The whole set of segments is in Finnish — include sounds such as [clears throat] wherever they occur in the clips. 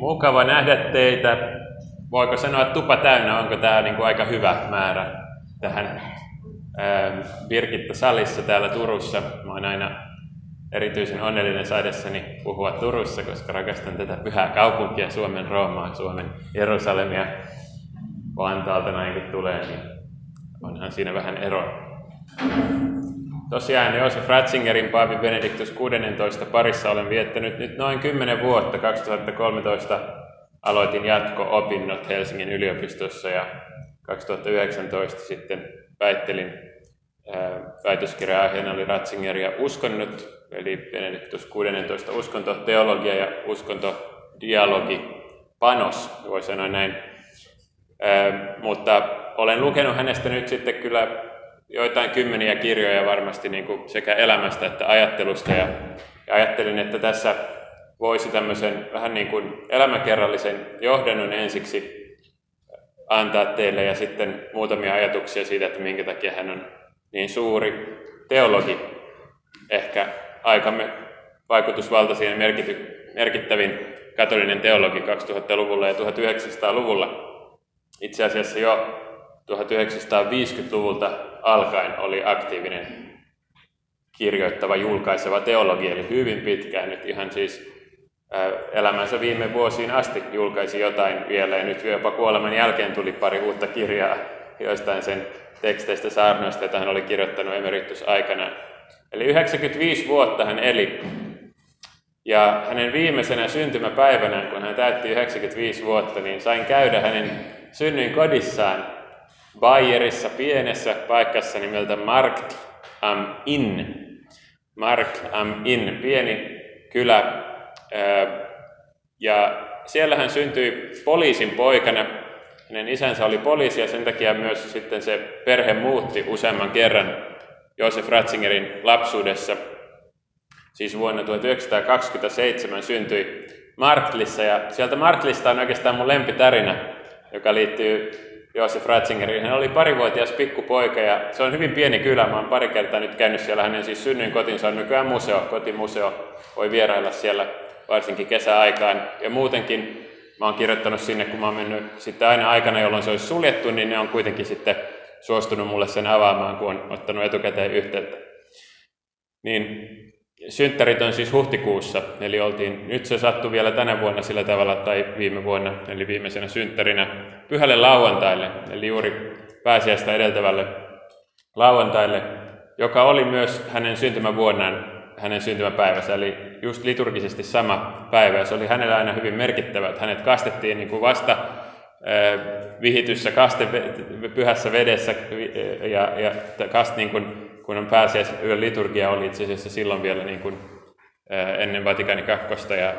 Mukava nähdä teitä. Voiko sanoa, että tupa täynnä, onko tämä niin kuin aika hyvä määrä tähän Birgitta Salissa täällä Turussa. Mä oon aina erityisen onnellinen saadessani puhua Turussa, koska rakastan tätä pyhää kaupunkia, Suomen Roomaa, Suomen Jerusalemia. Vantaalta näin kun tulee, niin onhan siinä vähän eroa. Tosiaan Joosef Ratzingerin Paavi Benediktus 16 parissa olen viettänyt nyt noin 10 vuotta. 2013 aloitin jatko-opinnot Helsingin yliopistossa ja 2019 sitten väittelin väitöskirja aiheena oli Ratzinger ja uskonnot, eli Benediktus 16 uskontoteologia ja uskontodialogi panos, voi sanoa näin. mutta olen lukenut hänestä nyt sitten kyllä joitain kymmeniä kirjoja varmasti niin kuin sekä elämästä että ajattelusta. Ja, ja ajattelin, että tässä voisi tämmöisen vähän niin kuin elämäkerrallisen johdannon ensiksi antaa teille ja sitten muutamia ajatuksia siitä, että minkä takia hän on niin suuri teologi, ehkä aikamme vaikutusvaltaisin merkity, merkittävin katolinen teologi 2000-luvulla ja 1900-luvulla. Itse asiassa jo 1950-luvulta alkaen oli aktiivinen kirjoittava, julkaiseva teologi, eli hyvin pitkään nyt ihan siis elämänsä viime vuosiin asti julkaisi jotain vielä, ja nyt jopa kuoleman jälkeen tuli pari uutta kirjaa joistain sen teksteistä saarnoista, joita hän oli kirjoittanut emeritus aikana. Eli 95 vuotta hän eli, ja hänen viimeisenä syntymäpäivänä, kun hän täytti 95 vuotta, niin sain käydä hänen synnyin kodissaan Bayerissa pienessä paikassa nimeltä Markt am Inn. Markt am Inn, pieni kylä. Ja siellä hän syntyi poliisin poikana. Hänen isänsä oli poliisi ja sen takia myös sitten se perhe muutti useamman kerran Josef Ratzingerin lapsuudessa. Siis vuonna 1927 syntyi Marklissa ja sieltä Marklista on oikeastaan mun lempitarina, joka liittyy Joosef Ratzinger. Hän oli parivuotias pikkupoika ja se on hyvin pieni kylä. Mä oon pari kertaa nyt käynyt siellä. Hänen siis synnyin kotinsa on nykyään museo, kotimuseo. Voi vierailla siellä varsinkin kesäaikaan. Ja muutenkin mä oon kirjoittanut sinne, kun mä oon mennyt sitten aina aikana, jolloin se olisi suljettu, niin ne on kuitenkin sitten suostunut mulle sen avaamaan, kun on ottanut etukäteen yhteyttä. Niin synttärit on siis huhtikuussa, eli oltiin, nyt se sattui vielä tänä vuonna sillä tavalla, tai viime vuonna, eli viimeisenä synttärinä, pyhälle lauantaille, eli juuri pääsiäistä edeltävälle lauantaille, joka oli myös hänen syntymävuonnaan, hänen syntymäpäivänsä, eli just liturgisesti sama päivä, ja se oli hänellä aina hyvin merkittävä, että hänet kastettiin niin kuin vasta vihityssä kaste pyhässä vedessä ja, ja kast, niin kuin kun on pääsiäisyön liturgia oli itse asiassa silloin vielä niin kuin, ennen Vatikaani kakkosta ja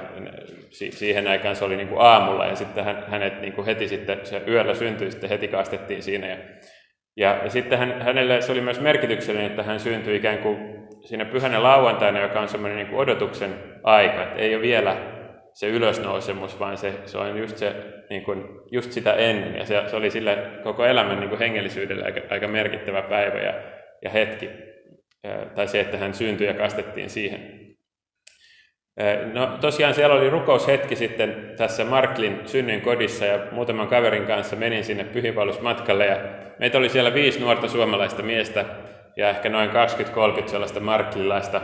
siihen aikaan se oli niin kuin aamulla ja sitten hänet niin kuin heti sitten, se yöllä syntyi, sitten heti kastettiin siinä ja, ja, ja sitten hän, hänelle se oli myös merkityksellinen, että hän syntyi ikään kuin siinä pyhänä lauantaina, joka on semmoinen niin kuin odotuksen aika, että ei ole vielä se ylösnousemus, vaan se, se on just, se, niin kuin, just sitä ennen. Ja se, se oli sille koko elämän niin kuin hengellisyydelle aika, aika merkittävä päivä. Ja ja hetki, tai se, että hän syntyi ja kastettiin siihen. No tosiaan siellä oli rukoushetki sitten tässä Marklin synnyin kodissa ja muutaman kaverin kanssa menin sinne pyhiinvaellusmatkalle ja meitä oli siellä viisi nuorta suomalaista miestä ja ehkä noin 20-30 sellaista marklilaista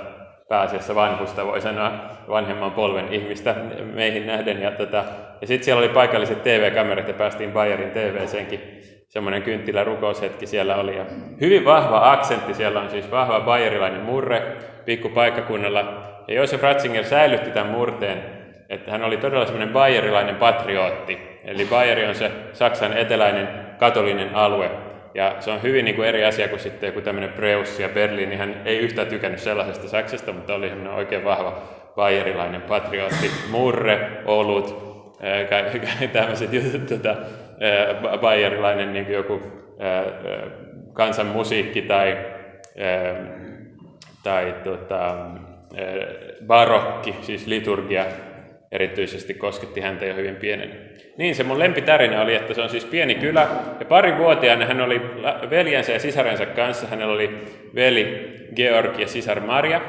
pääasiassa vanhusta, voi sanoa vanhemman polven ihmistä meihin nähden. Ja, tota, ja sitten siellä oli paikalliset TV-kamerat ja päästiin Bayerin TV-senkin semmoinen kynttilä rukoushetki siellä oli. Ja hyvin vahva aksentti, siellä on siis vahva bayerilainen murre pikkupaikkakunnalla. Ja Josef Ratzinger säilytti tämän murteen, että hän oli todella semmoinen bayerilainen patriotti. Eli Bayeri on se Saksan eteläinen katolinen alue. Ja se on hyvin niin kuin eri asia kuin sitten joku tämmöinen Preus ja Berliini. Hän ei yhtään tykännyt sellaisesta Saksasta, mutta oli oikein vahva bayerilainen patriotti. Murre, olut, [laughs] tämmöiset jutut, tota, bayerilainen niin joku kansanmusiikki tai, tai tota, barokki, siis liturgia, erityisesti kosketti häntä jo hyvin pienen. Niin, se mun lempitarina oli, että se on siis pieni kylä, ja pari vuotiaana hän oli veljensä ja sisarensa kanssa, hänellä oli veli Georg ja sisar Maria,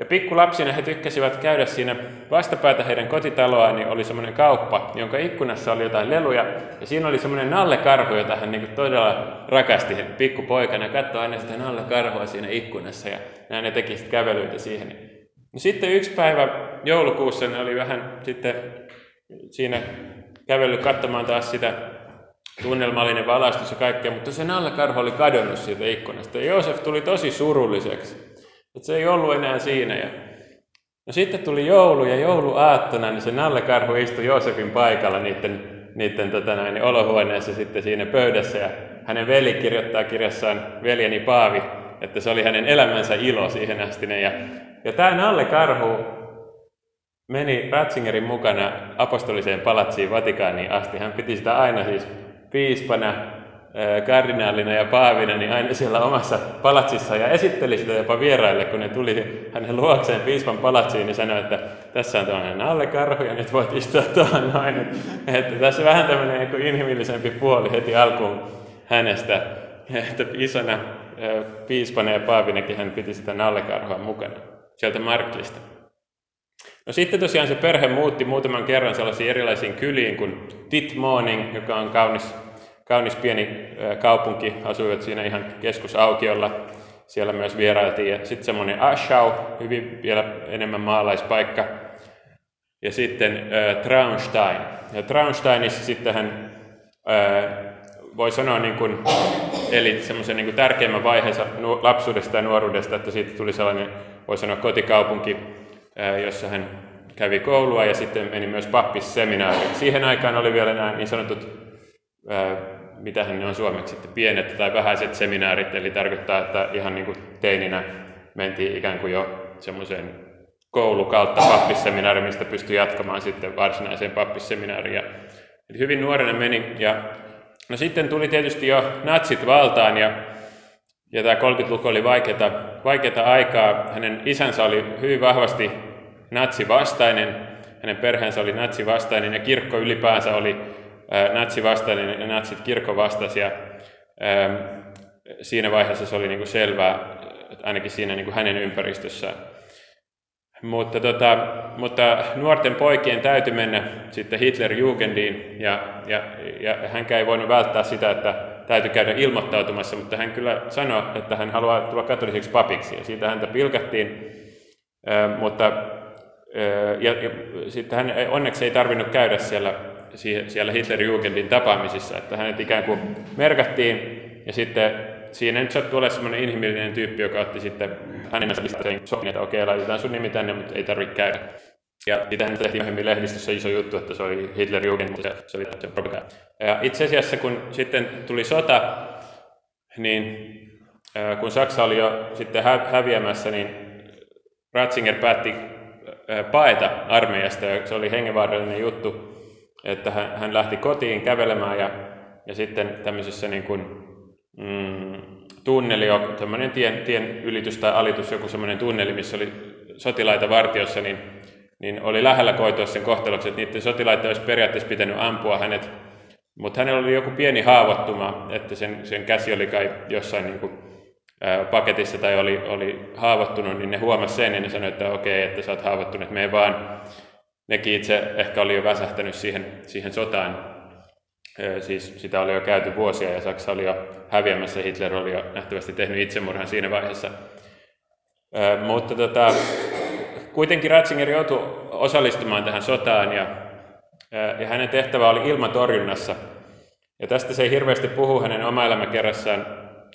Ja pikkulapsina he tykkäsivät käydä siinä vastapäätä heidän kotitaloaan, niin oli semmoinen kauppa, jonka ikkunassa oli jotain leluja. Ja siinä oli semmoinen nallekarhu, jota hän niin todella rakasti pikkupoikana. Katsoi aina sitä nallekarhua siinä ikkunassa ja näin ne teki sitten kävelyitä siihen. No sitten yksi päivä joulukuussa ne oli vähän sitten siinä kävellyt katsomaan taas sitä tunnelmallinen valaistus ja kaikkea, mutta se nallekarhu oli kadonnut siitä ikkunasta. Ja Joosef tuli tosi surulliseksi. Että se ei ollut enää siinä. Ja... No sitten tuli joulu ja jouluaattona, niin se nallekarhu istui Joosefin paikalla niiden, niiden tota näin, olohuoneessa sitten siinä pöydässä. Ja hänen veli kirjoittaa kirjassaan, veljeni Paavi, että se oli hänen elämänsä ilo siihen asti. Ja, ja tämä nallekarhu meni Ratzingerin mukana apostoliseen palatsiin Vatikaaniin asti. Hän piti sitä aina siis piispana kardinaalina ja paavina niin aina siellä omassa palatsissa ja esitteli sitä jopa vieraille, kun ne tuli hänen luokseen piispan palatsiin, niin sanoi, että tässä on tämmöinen allekarhu ja nyt voit istua tuohon noin. Että tässä vähän tämmöinen inhimillisempi puoli heti alkuun hänestä, että isona piispana ja paavinakin hän piti sitä nallekarhua mukana sieltä Marklista. No sitten tosiaan se perhe muutti muutaman kerran sellaisiin erilaisiin kyliin kuin Titmorning, joka on kaunis kaunis pieni kaupunki, asuivat siinä ihan keskusaukiolla. Siellä myös vierailtiin. Ja sitten semmoinen Aschau, hyvin vielä enemmän maalaispaikka. Ja sitten äh, Traunstein. Ja Traunsteinissa sitten hän äh, voi sanoa niin kuin, eli semmoisen niin tärkeimmän vaiheensa lapsuudesta ja nuoruudesta, että siitä tuli sellainen, voi sanoa kotikaupunki, jossa hän kävi koulua ja sitten meni myös pappisseminaariin. Siihen aikaan oli vielä nämä niin sanotut mitähän ne on suomeksi sitten, pienet tai vähäiset seminaarit, eli tarkoittaa, että ihan niin kuin teininä mentiin ikään kuin jo semmoiseen koulu kautta pappisseminaari, mistä pystyi jatkamaan sitten varsinaiseen pappisseminaariin. Eli hyvin nuorena meni, ja no sitten tuli tietysti jo natsit valtaan, ja, ja tämä 30-luku oli vaikeata, vaikeata aikaa. Hänen isänsä oli hyvin vahvasti natsivastainen, hänen perheensä oli natsivastainen, ja kirkko ylipäänsä oli natsivastainen ja natsit kirkkovastaisia. Siinä vaiheessa se oli niin kuin selvää, ainakin siinä niin kuin hänen ympäristössään. Mutta, tota, mutta nuorten poikien täytyy mennä sitten Hitler-Jugendiin, ja, ja, ja hän ei voinut välttää sitä, että täytyy käydä ilmoittautumassa, mutta hän kyllä sanoi, että hän haluaa tulla katoliseksi papiksi, ja siitä häntä pilkattiin, mutta ja, ja sitten hän onneksi ei tarvinnut käydä siellä siellä Hitlerjugendin tapaamisissa, että hänet ikään kuin merkattiin ja sitten siinä nyt sattui olemaan sellainen inhimillinen tyyppi, joka otti sitten hänen sen sopin, että okei, laitetaan sun nimi tänne, mutta ei tarvitse käydä. Ja hän tehtiin myöhemmin lehdistössä iso juttu, että se oli Hitlerjugend, mutta se oli propaganda. Ja itse asiassa kun sitten tuli sota, niin kun Saksa oli jo sitten häviämässä, niin Ratzinger päätti paeta armeijasta, ja se oli hengenvaarallinen juttu että hän, lähti kotiin kävelemään ja, ja sitten tämmöisessä niin kuin, mm, tunneli, tämmöinen tien, tien ylitys tai alitus, joku semmoinen tunneli, missä oli sotilaita vartiossa, niin, niin oli lähellä koitua sen kohtaloksi, että niiden sotilaita olisi periaatteessa pitänyt ampua hänet, mutta hänellä oli joku pieni haavoittuma, että sen, sen käsi oli kai jossain niin kuin, ää, paketissa tai oli, oli haavoittunut, niin ne huomasi sen ja ne sanoi, että okei, että sä oot haavoittunut, me vaan nekin itse ehkä oli jo väsähtänyt siihen, siihen sotaan. Siis sitä oli jo käyty vuosia ja Saksa oli jo häviämässä. Hitler oli jo nähtävästi tehnyt itsemurhan siinä vaiheessa. Mutta tota, kuitenkin Ratzinger joutui osallistumaan tähän sotaan ja, ja hänen tehtävä oli ilmatorjunnassa. Ja tästä se ei hirveästi puhu hänen oma elämäkerrassaan,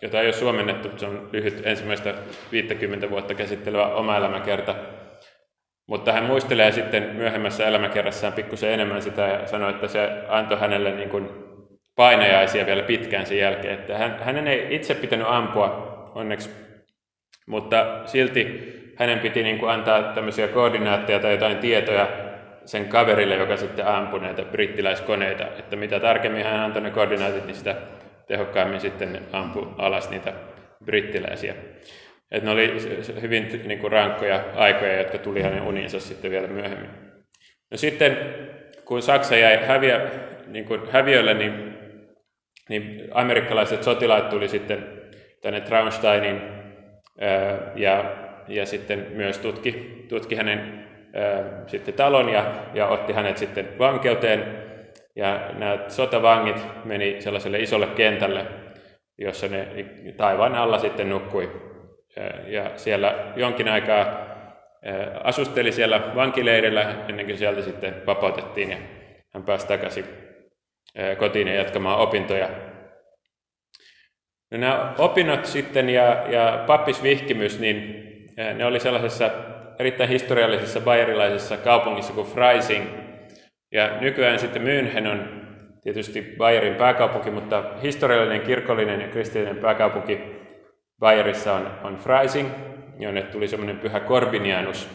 jota ei ole suomennettu. Se on lyhyt ensimmäistä 50 vuotta käsittelevä oma elämäkerta. Mutta hän muistelee sitten myöhemmässä elämäkerrassaan pikkusen enemmän sitä ja sanoi, että se antoi hänelle niin kuin painajaisia vielä pitkään sen jälkeen. Että hän, hänen ei itse pitänyt ampua onneksi, mutta silti hänen piti niin kuin antaa tämmöisiä koordinaatteja tai jotain tietoja sen kaverille, joka sitten ampui näitä brittiläiskoneita. Että mitä tarkemmin hän antoi ne koordinaatit, niin sitä tehokkaammin sitten ampui alas niitä brittiläisiä. Että ne oli hyvin niin kuin, rankkoja aikoja, jotka tuli hänen uniinsa sitten vielä myöhemmin. No sitten, kun Saksa jäi häviö, niin kuin häviölle, niin, niin amerikkalaiset sotilaat tuli sitten tänne Traunsteinin ja ja sitten myös tutki, tutki hänen ää, sitten talon ja, ja otti hänet sitten vankeuteen. Ja nämä sotavangit meni sellaiselle isolle kentälle, jossa ne taivaan alla sitten nukkui. Ja siellä jonkin aikaa asusteli siellä vankileirillä ennen kuin sieltä sitten vapautettiin ja hän pääsi takaisin kotiin ja jatkamaan opintoja. No nämä opinnot sitten ja, ja pappisvihkimys, niin ne oli sellaisessa erittäin historiallisessa bayerilaisessa kaupungissa kuin Freising. Ja nykyään sitten München on tietysti Bayerin pääkaupunki, mutta historiallinen, kirkollinen ja kristillinen pääkaupunki Bayerissa on, on Freising, jonne tuli semmoinen pyhä Korbinianus.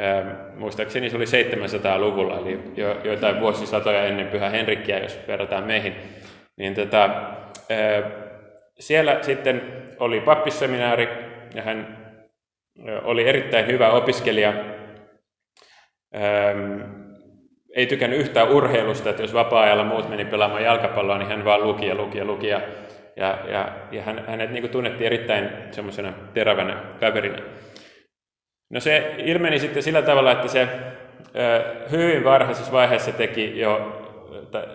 Ähm, muistaakseni se oli 700-luvulla, eli jo, joitain vuosisatoja ennen pyhä Henrikkiä, jos verrataan meihin. Niin tota, äh, siellä sitten oli pappisseminaari, ja hän oli erittäin hyvä opiskelija. Ähm, ei tykännyt yhtään urheilusta, että jos vapaa-ajalla muut meni pelaamaan jalkapalloa, niin hän vaan luki ja luki ja luki. Ja, ja, ja, ja hän, hänet niin kuin tunnettiin erittäin semmoisena terävänä kaverina. No se ilmeni sitten sillä tavalla, että se hyvin varhaisessa vaiheessa teki jo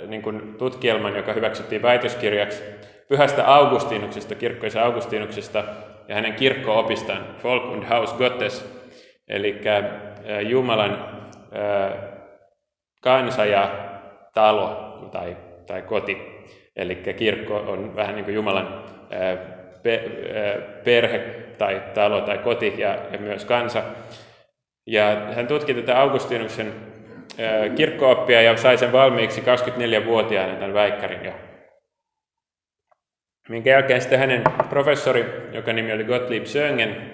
niin kuin tutkielman, joka hyväksyttiin väitöskirjaksi pyhästä Augustinuksesta, kirkkoisa Augustinuksesta ja hänen kirkko-opistaan, Folk und Haus Gottes, eli Jumalan kansa ja talo tai, tai koti. Eli kirkko on vähän niin kuin Jumalan perhe tai talo tai koti ja, myös kansa. Ja hän tutki tätä Augustinuksen kirkkooppia ja sai sen valmiiksi 24-vuotiaana tämän väikkärin jo. Minkä jälkeen sitten hänen professori, joka nimi oli Gottlieb Söngen,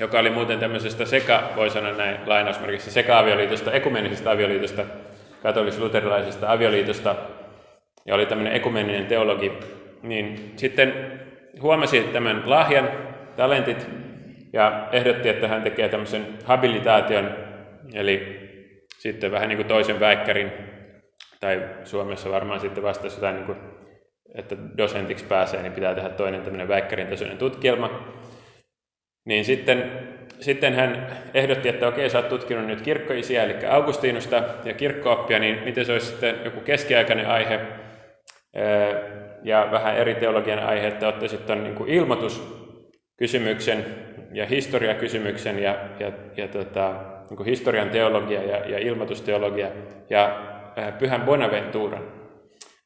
joka oli muuten tämmöisestä seka, voi sanoa näin lainausmerkissä, seka-avioliitosta, ekumenisesta avioliitosta, katolis-luterilaisesta avioliitosta, ja oli tämmöinen ekumeninen teologi, niin sitten huomasi tämän lahjan, talentit, ja ehdotti, että hän tekee tämmöisen habilitaation, eli sitten vähän niin kuin toisen väikkärin, tai Suomessa varmaan sitten vastasi jotain niin kuin, että dosentiksi pääsee, niin pitää tehdä toinen tämmöinen väikkärin tasoinen tutkielma. Niin sitten, sitten hän ehdotti, että okei, sä oot tutkinut nyt kirkkoisia, eli Augustinusta ja kirkkooppia, niin miten se olisi sitten joku keskiaikainen aihe ja vähän eri teologian aihe, että ottaisit tuon niin ilmoituskysymyksen ja historiakysymyksen ja, ja, ja tota, niin kuin historian teologia ja, ja ilmoitusteologia ja Pyhän Bonaventuran.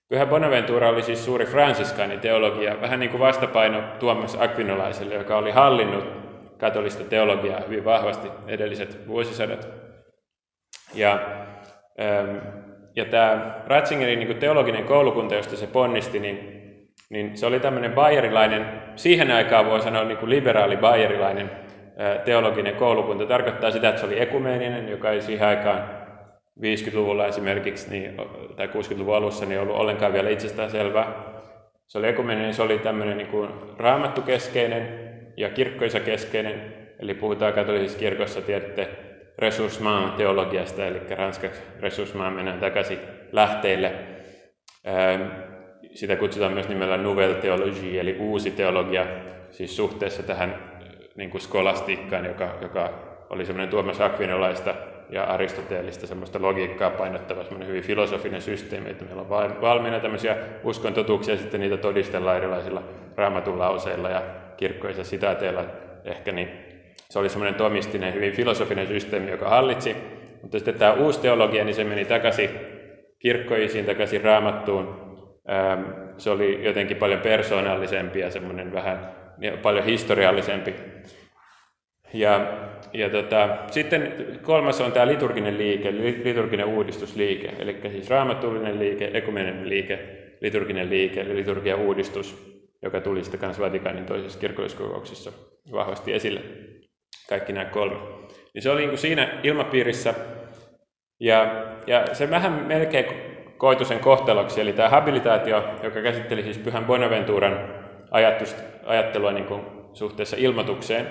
Pyhä Bonaventura oli siis suuri fransiskaani teologia, vähän niin kuin vastapaino Tuomas Aquinolaiselle, joka oli hallinnut katolista teologiaa hyvin vahvasti edelliset vuosisadat. Ja, ähm, ja tämä Ratzingerin niin teologinen koulukunta, josta se ponnisti, niin, niin se oli tämmöinen bayerilainen, siihen aikaan voi sanoa niin kuin liberaali bayerilainen teologinen koulukunta. Tarkoittaa sitä, että se oli ekumeeninen, joka ei siihen aikaan 50-luvulla esimerkiksi niin, tai 60-luvun alussa niin ollut ollenkaan vielä itsestään selvää. Se oli ekumeeninen, se oli tämmöinen niin kuin raamattukeskeinen, ja kirkkoisa keskeinen, eli puhutaan katolisessa kirkossa, tiedätte, ressourcement teologiasta, eli ranskaksi ressourcement mennään takaisin lähteille. Sitä kutsutaan myös nimellä nouvelle theologie, eli uusi teologia, siis suhteessa tähän niin kuin skolastiikkaan, joka, joka oli semmoinen Tuomas Akvinolaista ja aristoteellista semmoista logiikkaa painottava semmoinen hyvin filosofinen systeemi, että meillä on valmiina tämmöisiä uskontotuuksia ja sitten niitä todistellaan erilaisilla raamatun lauseilla ja kirkkoissa sitaateilla ehkä, niin se oli semmoinen tomistinen, hyvin filosofinen systeemi, joka hallitsi. Mutta sitten tämä uusi teologia, niin se meni takaisin kirkkoisiin, takaisin raamattuun. Se oli jotenkin paljon persoonallisempi ja semmoinen vähän paljon historiallisempi. Ja, ja tota, sitten kolmas on tämä liturginen liike, liturginen uudistusliike, eli siis raamatullinen liike, ekumeninen liike, liturginen liike, eli liturgian uudistus, joka tuli sitten kanssa Vatikaanin toisessa kirkolliskokouksessa vahvasti esille. Kaikki nämä kolme. Niin se oli niin kuin siinä ilmapiirissä, ja, ja se vähän melkein koitu sen kohtaloksi, eli tämä habilitaatio, joka käsitteli siis Pyhän Bonaventuran ajattelua niin kuin suhteessa ilmoitukseen,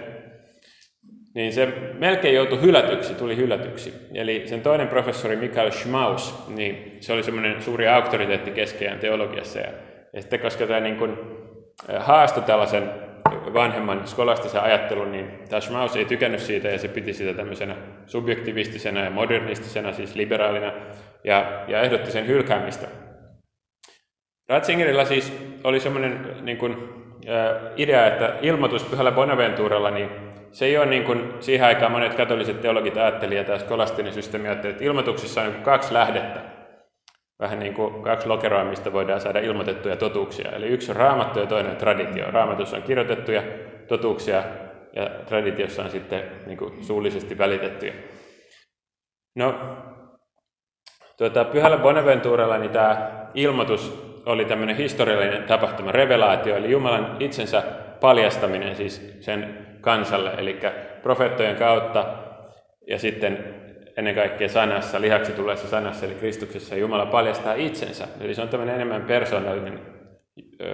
niin se melkein joutui hylätyksi, tuli hylätyksi. Eli sen toinen professori Michael Schmaus, niin se oli semmoinen suuri auktoriteetti keskeään teologiassa. Ja, ja sitten koska tämä niin kuin haastoi tällaisen vanhemman skolastisen ajattelun, niin tämä Schmaus ei tykännyt siitä ja se piti sitä tämmöisenä subjektivistisena ja modernistisena, siis liberaalina, ja, ja ehdotti sen hylkäämistä. Ratzingerilla siis oli semmoinen niin kuin, idea, että ilmoitus pyhällä Bonaventuralla, niin se ei ole niin kuin siihen aikaan monet katoliset teologit ajattelivat, ja tämä skolastinen systeemi ajatteli, että ilmoituksissa on kaksi lähdettä. Vähän niin kuin kaksi lokeroa, mistä voidaan saada ilmoitettuja totuuksia. Eli yksi on raamattu ja toinen on traditio. Raamatussa on kirjoitettuja totuuksia ja traditiossa on sitten niin kuin suullisesti välitettyjä. No, tuota, Pyhällä Bonaventuralla niin tämä ilmoitus oli tämmöinen historiallinen tapahtuma, revelaatio, eli Jumalan itsensä paljastaminen siis sen kansalle, eli profeettojen kautta ja sitten ennen kaikkea sanassa, lihaksi tulleessa sanassa, eli Kristuksessa Jumala paljastaa itsensä. Eli se on tämmöinen enemmän persoonallinen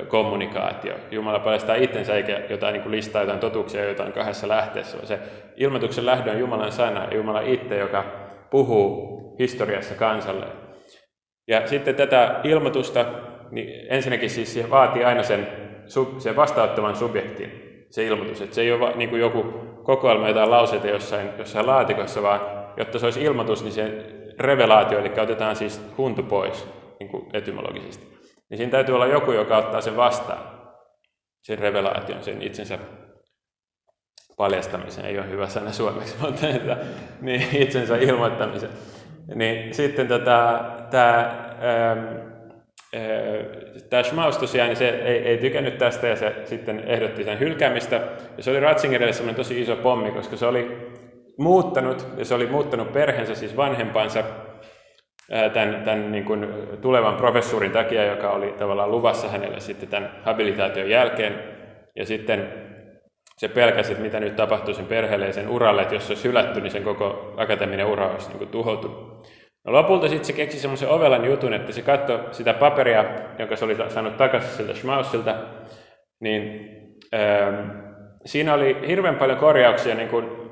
kommunikaatio. Jumala paljastaa itsensä eikä jotain niin kuin listaa jotain totuuksia jotain kahdessa lähteessä. Se ilmoituksen lähdö on Jumalan sana ja Jumala itse, joka puhuu historiassa kansalle. Ja sitten tätä ilmoitusta, niin ensinnäkin siis se vaatii aina sen, sen vastaanottavan subjektin, se ilmoitus. Että se ei ole niin kuin joku kokoelma jotain lauseita jossain, jossain laatikossa, vaan jotta se olisi ilmoitus, niin se revelaatio, eli otetaan siis huntu pois niin kuin etymologisesti. Niin siinä täytyy olla joku, joka ottaa sen vastaan, sen revelaation, sen itsensä paljastamisen, ei ole hyvä sana suomeksi, mutta [laughs] että, niin, itsensä ilmoittamisen. Niin sitten tota, tämä Tämä Schmaus tosiaan, niin se ei, ei tykännyt tästä ja se sitten ehdotti sen hylkäämistä. Ja se oli Ratzingerille semmoinen tosi iso pommi, koska se oli muuttanut, ja se oli muuttanut perheensä, siis vanhempansa, tämän, tämän niin kuin tulevan professuurin takia, joka oli tavallaan luvassa hänelle sitten tämän habilitaation jälkeen. Ja sitten se pelkäsi, että mitä nyt tapahtuu sen perheelle ja sen uralle, että jos se olisi hylätty, niin sen koko akateeminen ura olisi niin kuin tuhoutunut. No lopulta sitten se keksi semmoisen ovelan jutun, että se katsoi sitä paperia, jonka se oli saanut takaisin siltä Schmaussilta, niin ähm, siinä oli hirveän paljon korjauksia niin kuin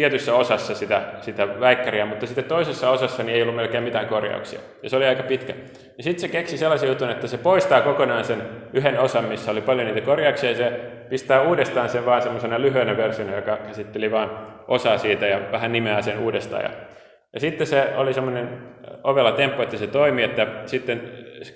tietyssä osassa sitä, sitä väikkäriä, mutta sitten toisessa osassa niin ei ollut melkein mitään korjauksia. Ja se oli aika pitkä. Ja sitten se keksi sellaisen jutun, että se poistaa kokonaan sen yhden osan, missä oli paljon niitä korjauksia, ja se pistää uudestaan sen vaan semmoisena lyhyenä versiona, joka käsitteli vain osaa siitä ja vähän nimeää sen uudestaan. Ja ja sitten se oli semmoinen ovella temppu, että se toimi, että sitten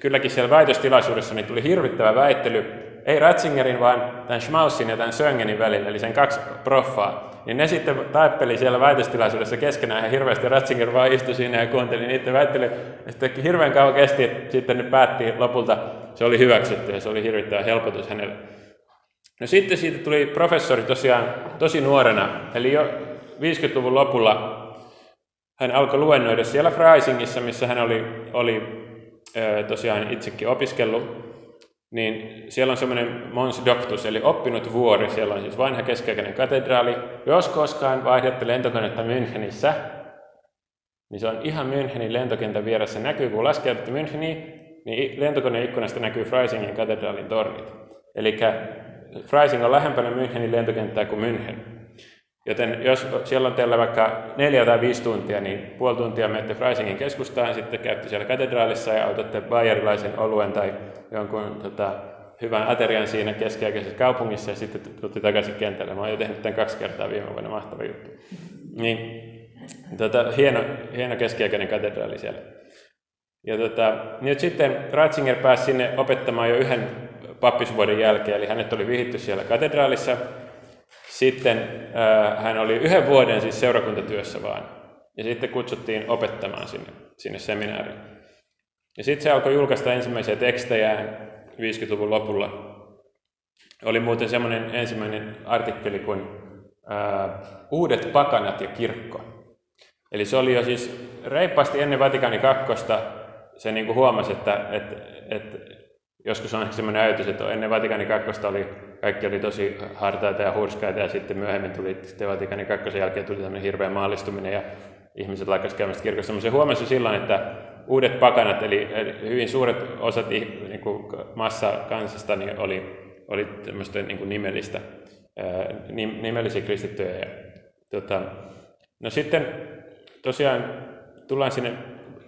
kylläkin siellä väitöstilaisuudessa niin tuli hirvittävä väittely, ei Ratzingerin, vaan tämän Schmaussin ja tämän Söngenin välillä, eli sen kaksi proffaa. Niin ne sitten taippeli siellä väitöstilaisuudessa keskenään ja hirveästi Ratzinger vaan istui siinä ja kuunteli niiden väittely. Ja sitten hirveän kauan kesti, että sitten ne päätti lopulta, se oli hyväksytty ja se oli hirvittävä helpotus hänelle. No sitten siitä tuli professori tosiaan tosi nuorena, eli jo 50-luvun lopulla hän alkoi luennoida siellä Freisingissa, missä hän oli, oli tosiaan itsekin opiskellut. Niin siellä on semmoinen Mons Doctus, eli oppinut vuori. Siellä on siis vanha keskiaikainen katedraali. Jos koskaan vaihdatte lentokonetta Münchenissä, niin se on ihan Münchenin lentokentän vieressä. Näkyy, kun laskeudutte Müncheniin, niin lentokoneen ikkunasta näkyy Freisingin katedraalin tornit. Eli Freising on lähempänä Münchenin lentokenttää kuin München. Joten jos siellä on teillä vaikka neljä tai viisi tuntia, niin puoli tuntia menette Freisingin keskustaan, sitten käytte siellä katedraalissa ja autatte bayerilaisen oluen tai jonkun tota, hyvän aterian siinä keskiaikaisessa kaupungissa ja sitten tulitte takaisin kentälle. Mä oon jo tehnyt tämän kaksi kertaa viime vuonna, mahtava juttu. Niin, tota, hieno, hieno keskiaikainen katedraali siellä. Ja tota, nyt sitten Ratzinger pääsi sinne opettamaan jo yhden pappisvuoden jälkeen, eli hänet oli vihitty siellä katedraalissa sitten äh, hän oli yhden vuoden siis seurakuntatyössä vaan. Ja sitten kutsuttiin opettamaan sinne, sinne seminaariin. Ja sitten se alkoi julkaista ensimmäisiä tekstejä 50-luvun lopulla. Oli muuten semmoinen ensimmäinen artikkeli kuin äh, Uudet pakanat ja kirkko. Eli se oli jo siis reippaasti ennen Vatikaani kakkosta se niin kuin huomasi, että, että, että joskus on ehkä semmoinen ajatus, että ennen Vatikaani kakkosta oli, kaikki oli tosi hartaita ja hurskaita ja sitten myöhemmin tuli sitten Vatikaani kakkosen jälkeen tuli tämmöinen hirveä maallistuminen ja ihmiset laikasivat käymästä kirkossa. Mutta se huomasi silloin, että uudet pakanat, eli hyvin suuret osat niin kuin massa kansasta niin oli, oli tämmöistä niin kuin nimellistä, nimellisiä kristittyjä. Ja, tota, no sitten tosiaan tullaan sinne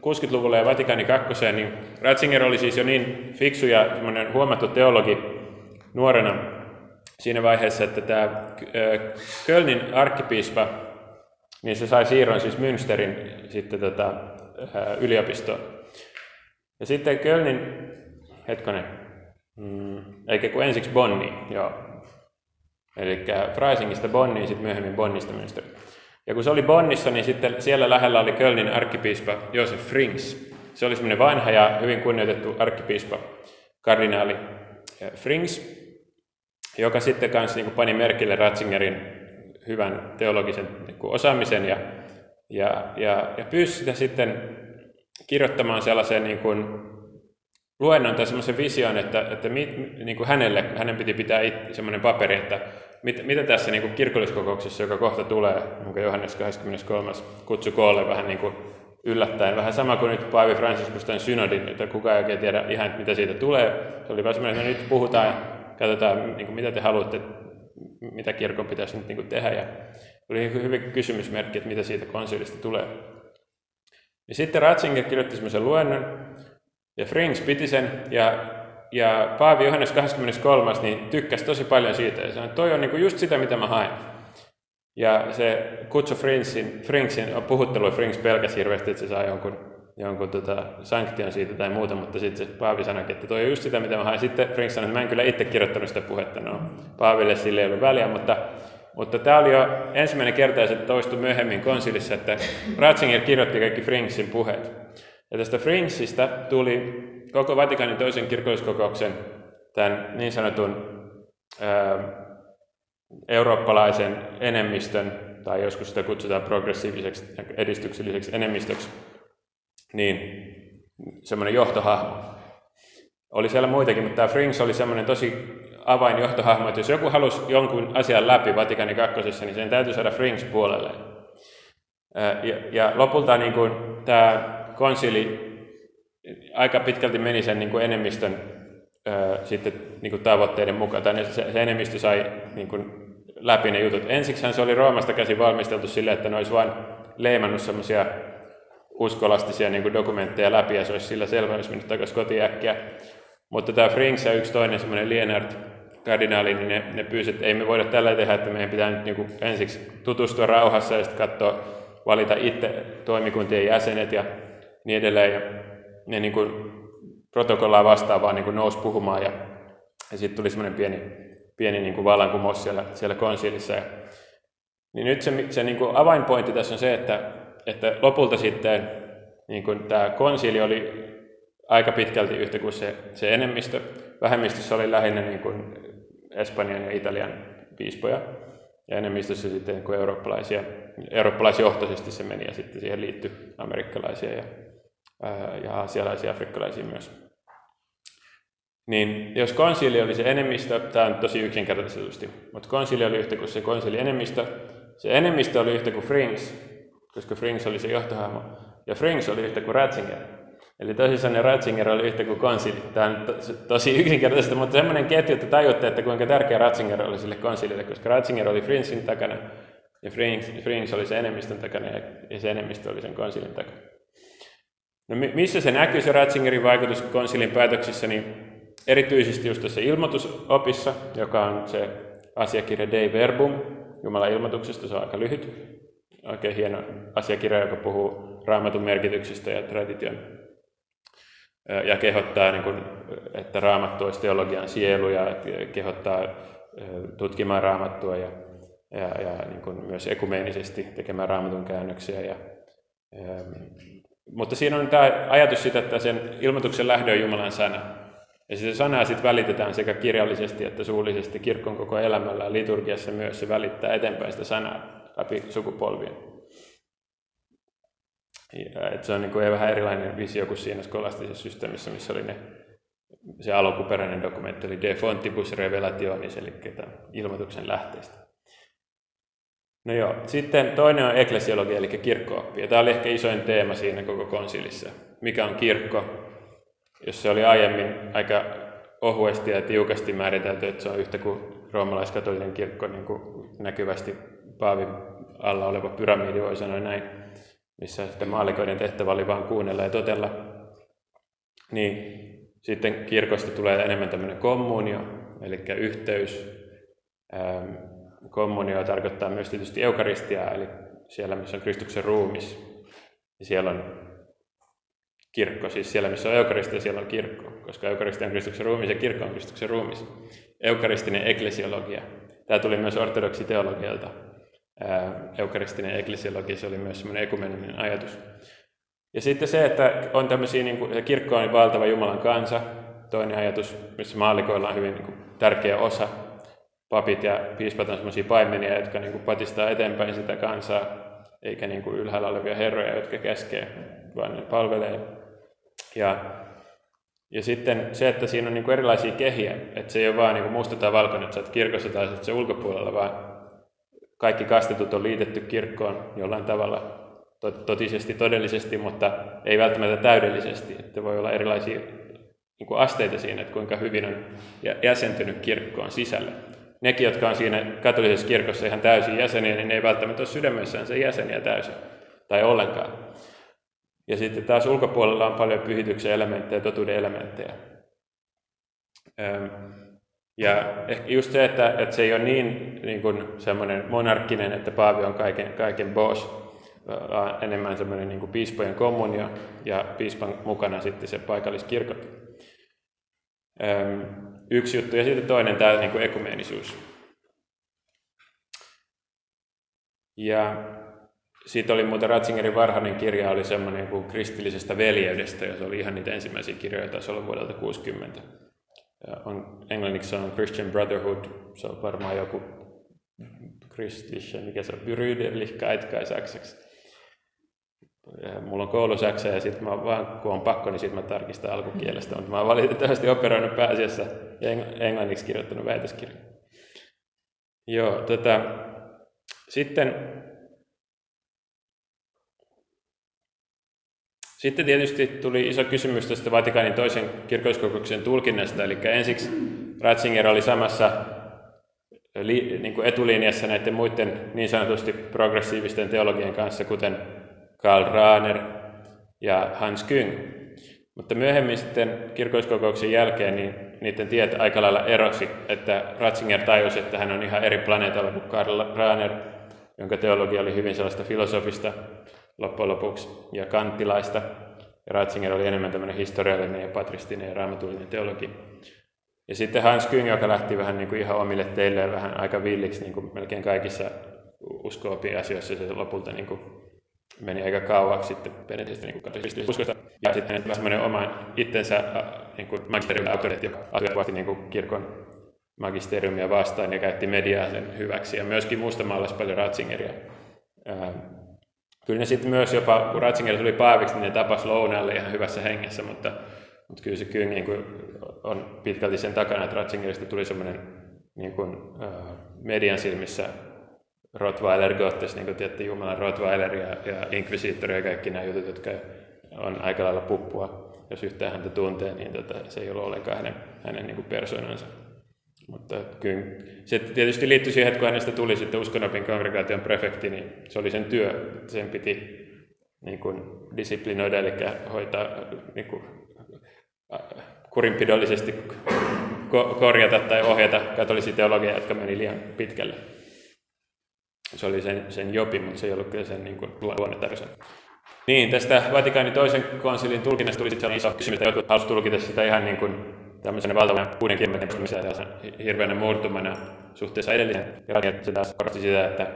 60-luvulla ja Vatikaani kakkoseen, niin Ratzinger oli siis jo niin fiksu ja huomattu teologi nuorena, siinä vaiheessa, että tämä Kölnin arkkipiispa, niin se sai siirron siis Münsterin sitten tätä yliopistoon. Ja sitten Kölnin, hetkonen, mm, eikä kun ensiksi Bonni, joo. Eli Freisingista Bonniin, sitten myöhemmin Bonnista Münsterin. Ja kun se oli Bonnissa, niin sitten siellä lähellä oli Kölnin arkkipiispa Josef Frings. Se oli semmoinen vanha ja hyvin kunnioitettu arkkipiispa, kardinaali Frings, joka sitten kanssa niin pani merkille Ratzingerin hyvän teologisen niin osaamisen ja, ja, ja, ja pyysi sitä sitten kirjoittamaan sellaisen niin kuin luennon tai semmoisen vision, että, että mit, niin kuin hänelle, hänen piti pitää semmoinen paperi, että mit, mitä tässä niin kirkolliskokouksessa, joka kohta tulee, jonka Johannes 23. kutsu koolle vähän niin kuin yllättäen. Vähän sama kuin nyt Paavi Franciscus tämän synodin, että kukaan ei oikein tiedä ihan, mitä siitä tulee. Se oli semmoinen, että nyt puhutaan katsotaan, niin kuin, mitä te haluatte, mitä kirkon pitäisi nyt niin kuin tehdä. Ja oli hyvin kysymysmerkki, että mitä siitä konsilista tulee. Ja sitten Ratzinger kirjoitti semmoisen luennon, ja Frings piti sen, ja, ja Paavi Johannes 23. niin tykkäsi tosi paljon siitä, ja sanoi, että toi on niin kuin just sitä, mitä mä haen. Ja se kutsu Fringsin, Fringsin puhuttelu, Frings pelkäsi hirveästi, että se saa jonkun, jonkun tota, sanktion siitä tai muuta, mutta sitten se Paavi sanoi, että toi on just sitä, mitä mä hain. Sitten Frings sanoi, että mä en kyllä itse kirjoittanut sitä puhetta, no Paaville sille ei ollut väliä, mutta, mutta tämä oli jo ensimmäinen kerta, ja se toistui myöhemmin konsilissa, että Ratzinger kirjoitti kaikki Fringsin puheet. Ja tästä Fringsista tuli koko Vatikanin toisen kirkolliskokouksen tämän niin sanotun ää, eurooppalaisen enemmistön, tai joskus sitä kutsutaan progressiiviseksi edistykselliseksi enemmistöksi, niin semmoinen johtohahmo. Oli siellä muitakin, mutta tämä Frings oli semmoinen tosi avainjohtohahmo, että jos joku halusi jonkun asian läpi Vatikani kakkosessa, niin sen täytyy saada Frings puolelle. Ja, ja lopulta niin kuin, tämä konsili aika pitkälti meni sen niin kuin enemmistön sitten niin kuin tavoitteiden mukaan, tai se, se enemmistö sai niin kuin, läpi ne jutut. Ensiksi se oli Roomasta käsin valmisteltu sille, että ne olisi vain leimannut semmoisia uskolastisia niin kuin dokumentteja läpi, ja se olisi sillä selvä, olisi mennyt takaisin kotiin äkkiä. Mutta tämä Frings ja yksi toinen semmoinen Lienard kardinaali, niin ne, ne pyysi, että ei me voida tällä tehdä, että meidän pitää nyt niin kuin ensiksi tutustua rauhassa ja sitten katsoa, valita itse toimikuntien jäsenet ja niin edelleen. Ja ne niin kuin protokollaa vastaavaa niin kuin nousi puhumaan ja, ja sitten tuli semmoinen pieni, pieni niin kuin vallankumous siellä, siellä konsilissa. Ja, niin nyt se, se niin kuin avainpointti tässä on se, että, että lopulta sitten niin kuin tämä konsili oli aika pitkälti yhtä kuin se, se enemmistö. Vähemmistössä oli lähinnä niin kuin Espanjan ja Italian piispoja ja enemmistössä sitten niin kuin eurooppalaisia, eurooppalaisjohtoisesti se meni ja sitten siihen liittyi amerikkalaisia ja, ja aasialaisia ja afrikkalaisia myös. Niin jos konsili oli se enemmistö, tämä on tosi yksinkertaisesti, mutta konsili oli yhtä kuin se konsili enemmistö, se enemmistö oli yhtä kuin Frings, koska Frings oli se johtohahmo, ja Frings oli yhtä kuin Ratzinger. Eli tosissaan Ratzinger oli yhtä kuin konsili. Tämä on to, tosi yksinkertaisesti, mutta semmoinen ketju, että tajutte, että kuinka tärkeä Ratzinger oli sille konsilille, koska Ratzinger oli Fringsin takana, ja Frings, Frings oli se enemmistön takana, ja se enemmistö oli sen konsilin takana. No missä se näkyy, se Ratzingerin vaikutus konsilin päätöksissä, niin erityisesti just tässä ilmoitusopissa, joka on se asiakirja Dei Verbum, Jumalan ilmoituksesta, se on aika lyhyt, oikein hieno asiakirja, joka puhuu raamatun merkityksestä ja tradition ja kehottaa, niin että raamattu olisi teologian sielu ja kehottaa tutkimaan raamattua ja, ja, ja niin kuin myös ekumeenisesti tekemään raamatun käännöksiä. Ja, mutta siinä on tämä ajatus siitä, että sen ilmoituksen lähde on Jumalan sana. Ja sitä sanaa sitten välitetään sekä kirjallisesti että suullisesti kirkon koko elämällä ja liturgiassa myös se välittää eteenpäin sitä sanaa läpi sukupolvien. Ja, et se on niin kuin vähän erilainen visio kuin siinä skolastisessa systeemissä, missä oli ne, se alkuperäinen dokumentti oli De Fontibus Revelationis, eli ilmoituksen lähteistä. No joo, sitten toinen on eklesiologia, eli kirkkooppi. Ja tämä oli ehkä isoin teema siinä koko konsilissa. Mikä on kirkko? jos se oli aiemmin aika ohuesti ja tiukasti määritelty, että se on yhtä kuin roomalaiskatolinen kirkko niin kuin näkyvästi paavin alla oleva pyramidi, voi sanoa näin, missä sitten maalikoiden tehtävä oli vain kuunnella ja totella, niin sitten kirkosta tulee enemmän tämmöinen kommunio, eli yhteys, kommunio tarkoittaa myös tietysti eukaristiaa, eli siellä, missä on Kristuksen ruumis. Ja siellä on kirkko, siis siellä, missä on eukaristia, siellä on kirkko, koska eukaristia on Kristuksen ruumis ja kirkko on Kristuksen ruumis. Eukaristinen eklesiologia. Tämä tuli myös ortodoksiteologialta. Eukaristinen eklesiologia, se oli myös semmoinen ekumeninen ajatus. Ja sitten se, että on tämmöisiä, niin kuin, kirkko on valtava Jumalan kansa, toinen ajatus, missä maalikoilla on hyvin niin kuin, tärkeä osa. Papit ja piispat on sellaisia paimenia, jotka niin kuin, patistaa eteenpäin sitä kansaa, eikä niin kuin, ylhäällä olevia herroja, jotka käskee, vaan ne palvelee. Ja, ja sitten se, että siinä on niin kuin, erilaisia kehiä, että se ei ole vaan niin kuin, musta tai valkoinen, että sä oot kirkossa tai sä ulkopuolella, vaan kaikki kastetut on liitetty kirkkoon jollain tavalla totisesti, todellisesti, mutta ei välttämättä täydellisesti. Että voi olla erilaisia niin kuin asteita siinä, että kuinka hyvin on jäsentynyt kirkkoon sisälle. Nekin, jotka on siinä katolisessa kirkossa ihan täysin jäseniä, niin ne ei välttämättä ole sydämessään sen jäseniä täysin tai ollenkaan. Ja sitten taas ulkopuolella on paljon pyhityksen elementtejä, totuuden elementtejä. Ja ehkä just se, että, että se ei ole niin, niin kuin semmoinen monarkkinen, että paavi on kaiken, kaiken boss, vaan enemmän semmoinen niin kuin piispojen kommunio ja piispan mukana sitten se paikalliskirkot. Yksi juttu ja sitten toinen tämä niin kuin ekumeenisuus. Ja siitä oli muuten Ratzingerin varhainen kirja, oli semmoinen kuin kristillisestä veljeydestä, ja se oli ihan niitä ensimmäisiä kirjoja, taisi olla vuodelta 60. Ja on, englanniksi on Christian Brotherhood, se on varmaan joku kristillische, mikä se on, Brüderlichkeit kai saksaksi. Ja mulla on koulusaksa ja sitten mä vaan, kun on pakko, niin sitten mä tarkistan alkukielestä, mutta mä oon valitettavasti operoinut pääasiassa ja englanniksi kirjoittanut väitöskirjan. Joo, tota, sitten Sitten tietysti tuli iso kysymys tästä Vatikaanin toisen kirkolliskokouksen tulkinnasta, eli ensiksi Ratzinger oli samassa niin kuin etulinjassa näiden muiden niin sanotusti progressiivisten teologien kanssa, kuten Karl Rahner ja Hans Küng. Mutta myöhemmin sitten kirkolliskokouksen jälkeen niin niiden tiet aika lailla erosi, että Ratzinger tajusi, että hän on ihan eri planeetalla kuin Karl Rahner, jonka teologia oli hyvin sellaista filosofista loppujen lopuksi ja kanttilaista. Ja Ratzinger oli enemmän tämmöinen historiallinen ja patristinen ja raamatullinen teologi. Ja sitten Hans Küng, joka lähti vähän niin kuin ihan omille teille ja vähän aika villiksi niin kuin melkein kaikissa usko asioissa, se lopulta niin kuin meni aika kauaksi sitten perinteisesti niin uskosta. Ja sitten hän semmoinen oma itsensä niin kuin magisteriumin auktoriteetti, joka asioivasti niin kuin kirkon magisteriumia vastaan ja käytti mediaa sen hyväksi. Ja myöskin mustamaalasi paljon Ratzingeria. Kyllä ne sitten myös jopa, kun Ratzinger tuli paaviksi, niin ne tapas lounaalle ihan hyvässä hengessä, mutta, mutta kyllä se kyllä niin kuin on pitkälti sen takana, että Ratzingerista tuli semmoinen niin kuin, uh, median silmissä Rottweiler Gottes, niin kuin tiedätte, Jumalan Rottweiler ja, ja Inquisitor ja kaikki nämä jutut, jotka on aika lailla puppua. Jos yhtään häntä tuntee, niin tota, se ei ole ollenkaan hänen, hänen niin kuin persoonansa. Mutta kyllä se tietysti liittyi siihen, että kun hänestä tuli sitten uskonnopin kongregaation prefekti, niin se oli sen työ. Sen piti niin kuin disiplinoida, eli hoitaa niin kuin, kurinpidollisesti korjata tai ohjata katolisia teologia, jotka meni liian pitkälle. Se oli sen, sen jopi, mutta se ei ollut kyllä sen niin kuin, luonnetarjosen. Niin, tästä Vatikaanin toisen konsilin tulkinnasta tuli sitten iso kysymys, että jotkut halusivat tulkita sitä ihan niin kuin tämmöisenä valtavan kuuden kirjoituksen tämmöisenä hirveänä murtumana suhteessa edelliseen. Ja se taas korosti sitä, että,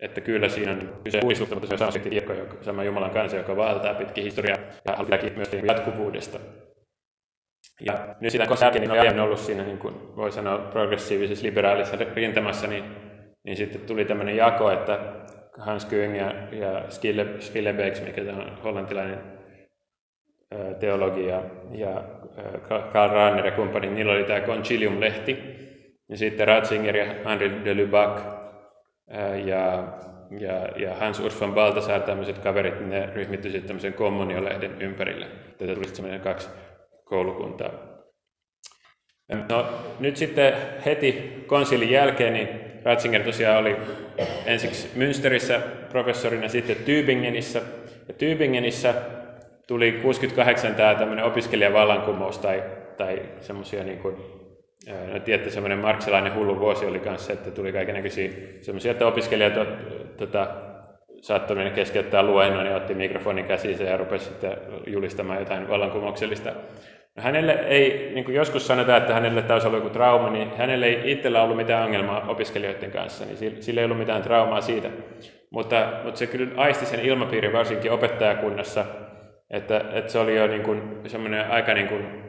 että kyllä siinä on kyse uudistusta, mutta se on sama kirkko, sama Jumalan kansa, joka valtaa pitkin historiaa ja pitääkin myös jatkuvuudesta. Ja nyt sitä jälkeen niin on ollut siinä, niin kuin voi sanoa, progressiivisessa liberaalissa rintamassa, niin, niin sitten tuli tämmöinen jako, että Hans Küng ja, ja Schillebeeck, mikä on hollantilainen teologi ja, Karl Rahner ja kumppani, niillä oli tämä Concilium-lehti, ja sitten Ratzinger ja Henri de Lubac ja, ja, ja Hans Urs von Balthasar, tämmöiset kaverit, ne ryhmittyi sitten tämmöisen kommuniolehden ympärille. Tätä tuli sitten kaksi koulukuntaa. No, nyt sitten heti konsilin jälkeen niin Ratzinger tosiaan oli ensiksi Münsterissä professorina, sitten Tübingenissä. Ja Tübingenissä tuli 68 tämä tämmöinen opiskelijavallankumous tai, tai semmoisia niin kuin, No tiedätte, semmoinen marksilainen hullu vuosi oli kanssa, että tuli kaikenlaisia semmoisia, että opiskelijat tota, saattoi mennä keskeyttää luennon ja otti mikrofonin käsiinsä ja rupesi sitten julistamaan jotain vallankumouksellista. No hänelle ei, niin kuin joskus sanotaan, että hänelle tämä olisi ollut joku trauma, niin hänelle ei itsellä ollut mitään ongelmaa opiskelijoiden kanssa, niin sillä ei ollut mitään traumaa siitä. Mutta, mutta se kyllä aisti sen ilmapiirin varsinkin opettajakunnassa, että, että se oli jo niin kuin semmoinen aika niin kuin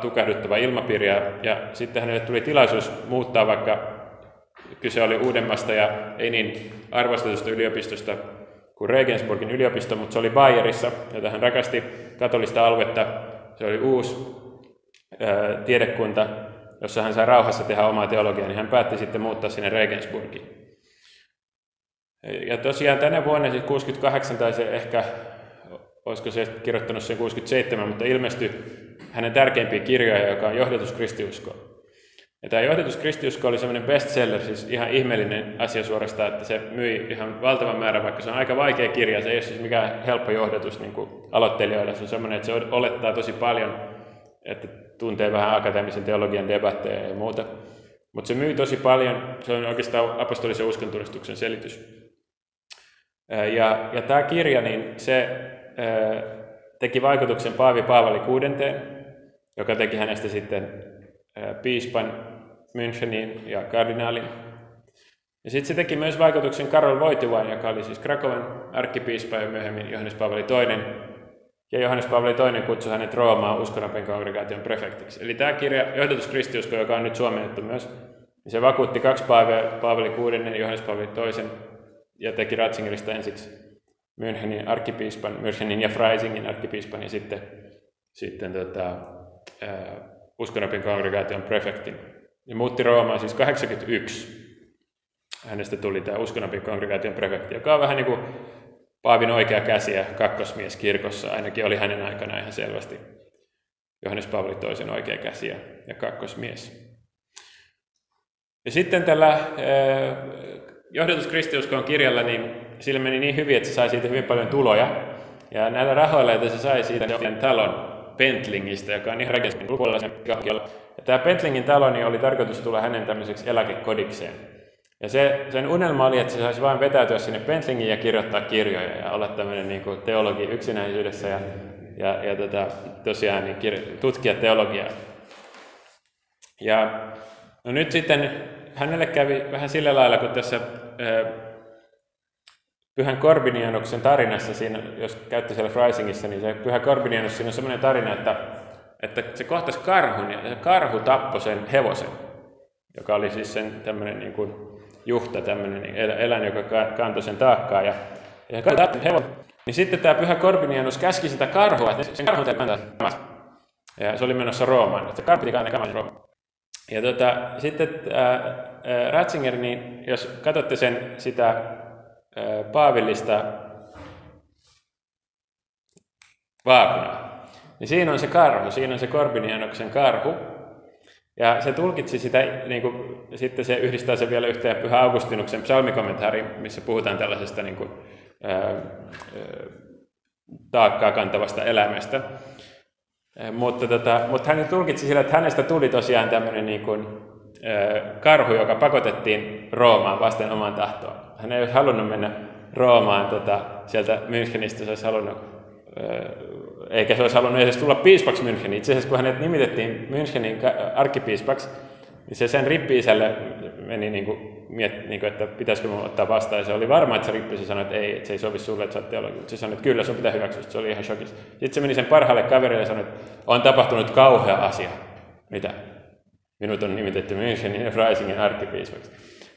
tukahduttava ilmapiiri ja, ja sitten hänelle tuli tilaisuus muuttaa vaikka kyse oli uudemmasta ja ei niin arvostetusta yliopistosta kuin Regensburgin yliopisto, mutta se oli Bayerissa, jota hän rakasti katolista aluetta. Se oli uusi tiedekunta, jossa hän sai rauhassa tehdä omaa teologiaa, niin hän päätti sitten muuttaa sinne Regensburgiin. Ja tosiaan tänä vuonna, siis 68, tai se ehkä, olisiko se kirjoittanut sen 67, mutta ilmestyi hänen tärkeimpiä kirjoja, joka on Johdatus kristiuskoon. Ja tämä johdatus kristiusko oli semmoinen bestseller, siis ihan ihmeellinen asia suorastaan, että se myi ihan valtavan määrän, vaikka se on aika vaikea kirja, se ei ole siis mikään helppo johdatus niin kuin se on semmoinen, että se olettaa tosi paljon, että tuntee vähän akateemisen teologian debatteja ja muuta. Mutta se myi tosi paljon, se on oikeastaan apostolisen uskontunnustuksen selitys. Ja, ja tämä kirja, niin se teki vaikutuksen Paavi Paavali kuudenteen, joka teki hänestä sitten piispan Münchenin ja kardinaalin. Ja sitten se teki myös vaikutuksen Karol Voitivain, joka oli siis Krakovan arkkipiispa ja myöhemmin Johannes Paavali II. Ja Johannes Paavali II kutsui hänet Roomaan uskonopin kongregaation prefektiksi. Eli tämä kirja, Johdatus Kristiusko, joka on nyt suomennettu myös, niin se vakuutti kaksi Paavali, Paavali VI ja Johannes Paavali II ja teki Ratzingerista ensiksi Münchenin arkkipiispan, Münchenin ja Freisingin arkkipiispan ja sitten, sitten tota, ää, uskonopin kongregaation prefektin ja muutti Roomaan siis 81. Hänestä tuli tämä uskonopin kongregaation prefekti, joka on vähän niin kuin Paavin oikea käsi ja kakkosmies kirkossa, ainakin oli hänen aikanaan ihan selvästi Johannes Paavali toisen oikea käsi ja kakkosmies. Ja sitten tällä äh, johdatus kristiuskon kirjalla, niin sillä meni niin hyvin, että se sai siitä hyvin paljon tuloja. Ja näillä rahoilla, että se sai siitä talon Pentlingistä, joka on ihan rakennusten ulkopuolella. Ja tämä Pentlingin talo niin oli tarkoitus tulla hänen tämmöiseksi eläkekodikseen. Ja se, sen unelma oli, että se saisi vain vetäytyä sinne Pentlingiin ja kirjoittaa kirjoja ja olla tämmöinen niin kuin teologi yksinäisyydessä ja, ja, ja tota, tosiaan niin kir- tutkia teologiaa. Ja no nyt sitten hänelle kävi vähän sillä lailla, kun tässä Pyhän Korbinianuksen tarinassa, siinä, jos käytte siellä Freisingissa, niin se Pyhä Korbinianus, siinä on sellainen tarina, että, että se kohtasi karhun ja se karhu tappoi sen hevosen, joka oli siis sen tämmöinen niin kuin juhta, tämmöinen niin eläin, joka kantoi sen taakkaa. Ja, ja tappoi hevosen. Niin sitten tämä Pyhä Korbinianus käski sitä karhua, että sen karhun täytyy Ja se oli menossa Roomaan, että se karhu piti kantaa Roomaan. Ja tota, sitten ää, Ratzinger, niin jos katsotte sen, sitä Paavillista vaakunaa. Niin siinä on se karhu, siinä on se Korbinianoksen karhu. Ja se tulkitsi sitä, niin kuin, sitten se yhdistää se vielä yhteen Pyhä Augustinuksen psalmikommentaariin, missä puhutaan tällaisesta niin kuin, ää, taakkaa kantavasta elämästä. Mutta, tota, mutta hän tulkitsi sillä, että hänestä tuli tosiaan tämmöinen niin kuin, karhu, joka pakotettiin Roomaan vasten oman tahtoon. Hän ei olisi halunnut mennä Roomaan tota, sieltä Münchenistä, se olisi halunnut, eikä se olisi halunnut edes tulla piispaksi Müncheniin. Itse asiassa kun hänet nimitettiin Münchenin arkkipiispaksi, niin se sen rippi-isälle meni niin kuin, miet, niin kuin, että pitäisikö minun ottaa vastaan. Ja se oli varma, että se rippi sanoi, että ei, että se ei sovi sulle, että sä oot teologi. Mutta se sanoi, että kyllä, sun pitää hyväksyä. Se oli ihan shokissa. Sitten se meni sen parhaalle kaverille ja sanoi, että on tapahtunut kauhea asia. Mitä? Minut on nimitetty Münchenin ja Freisingin arkkipiispaksi.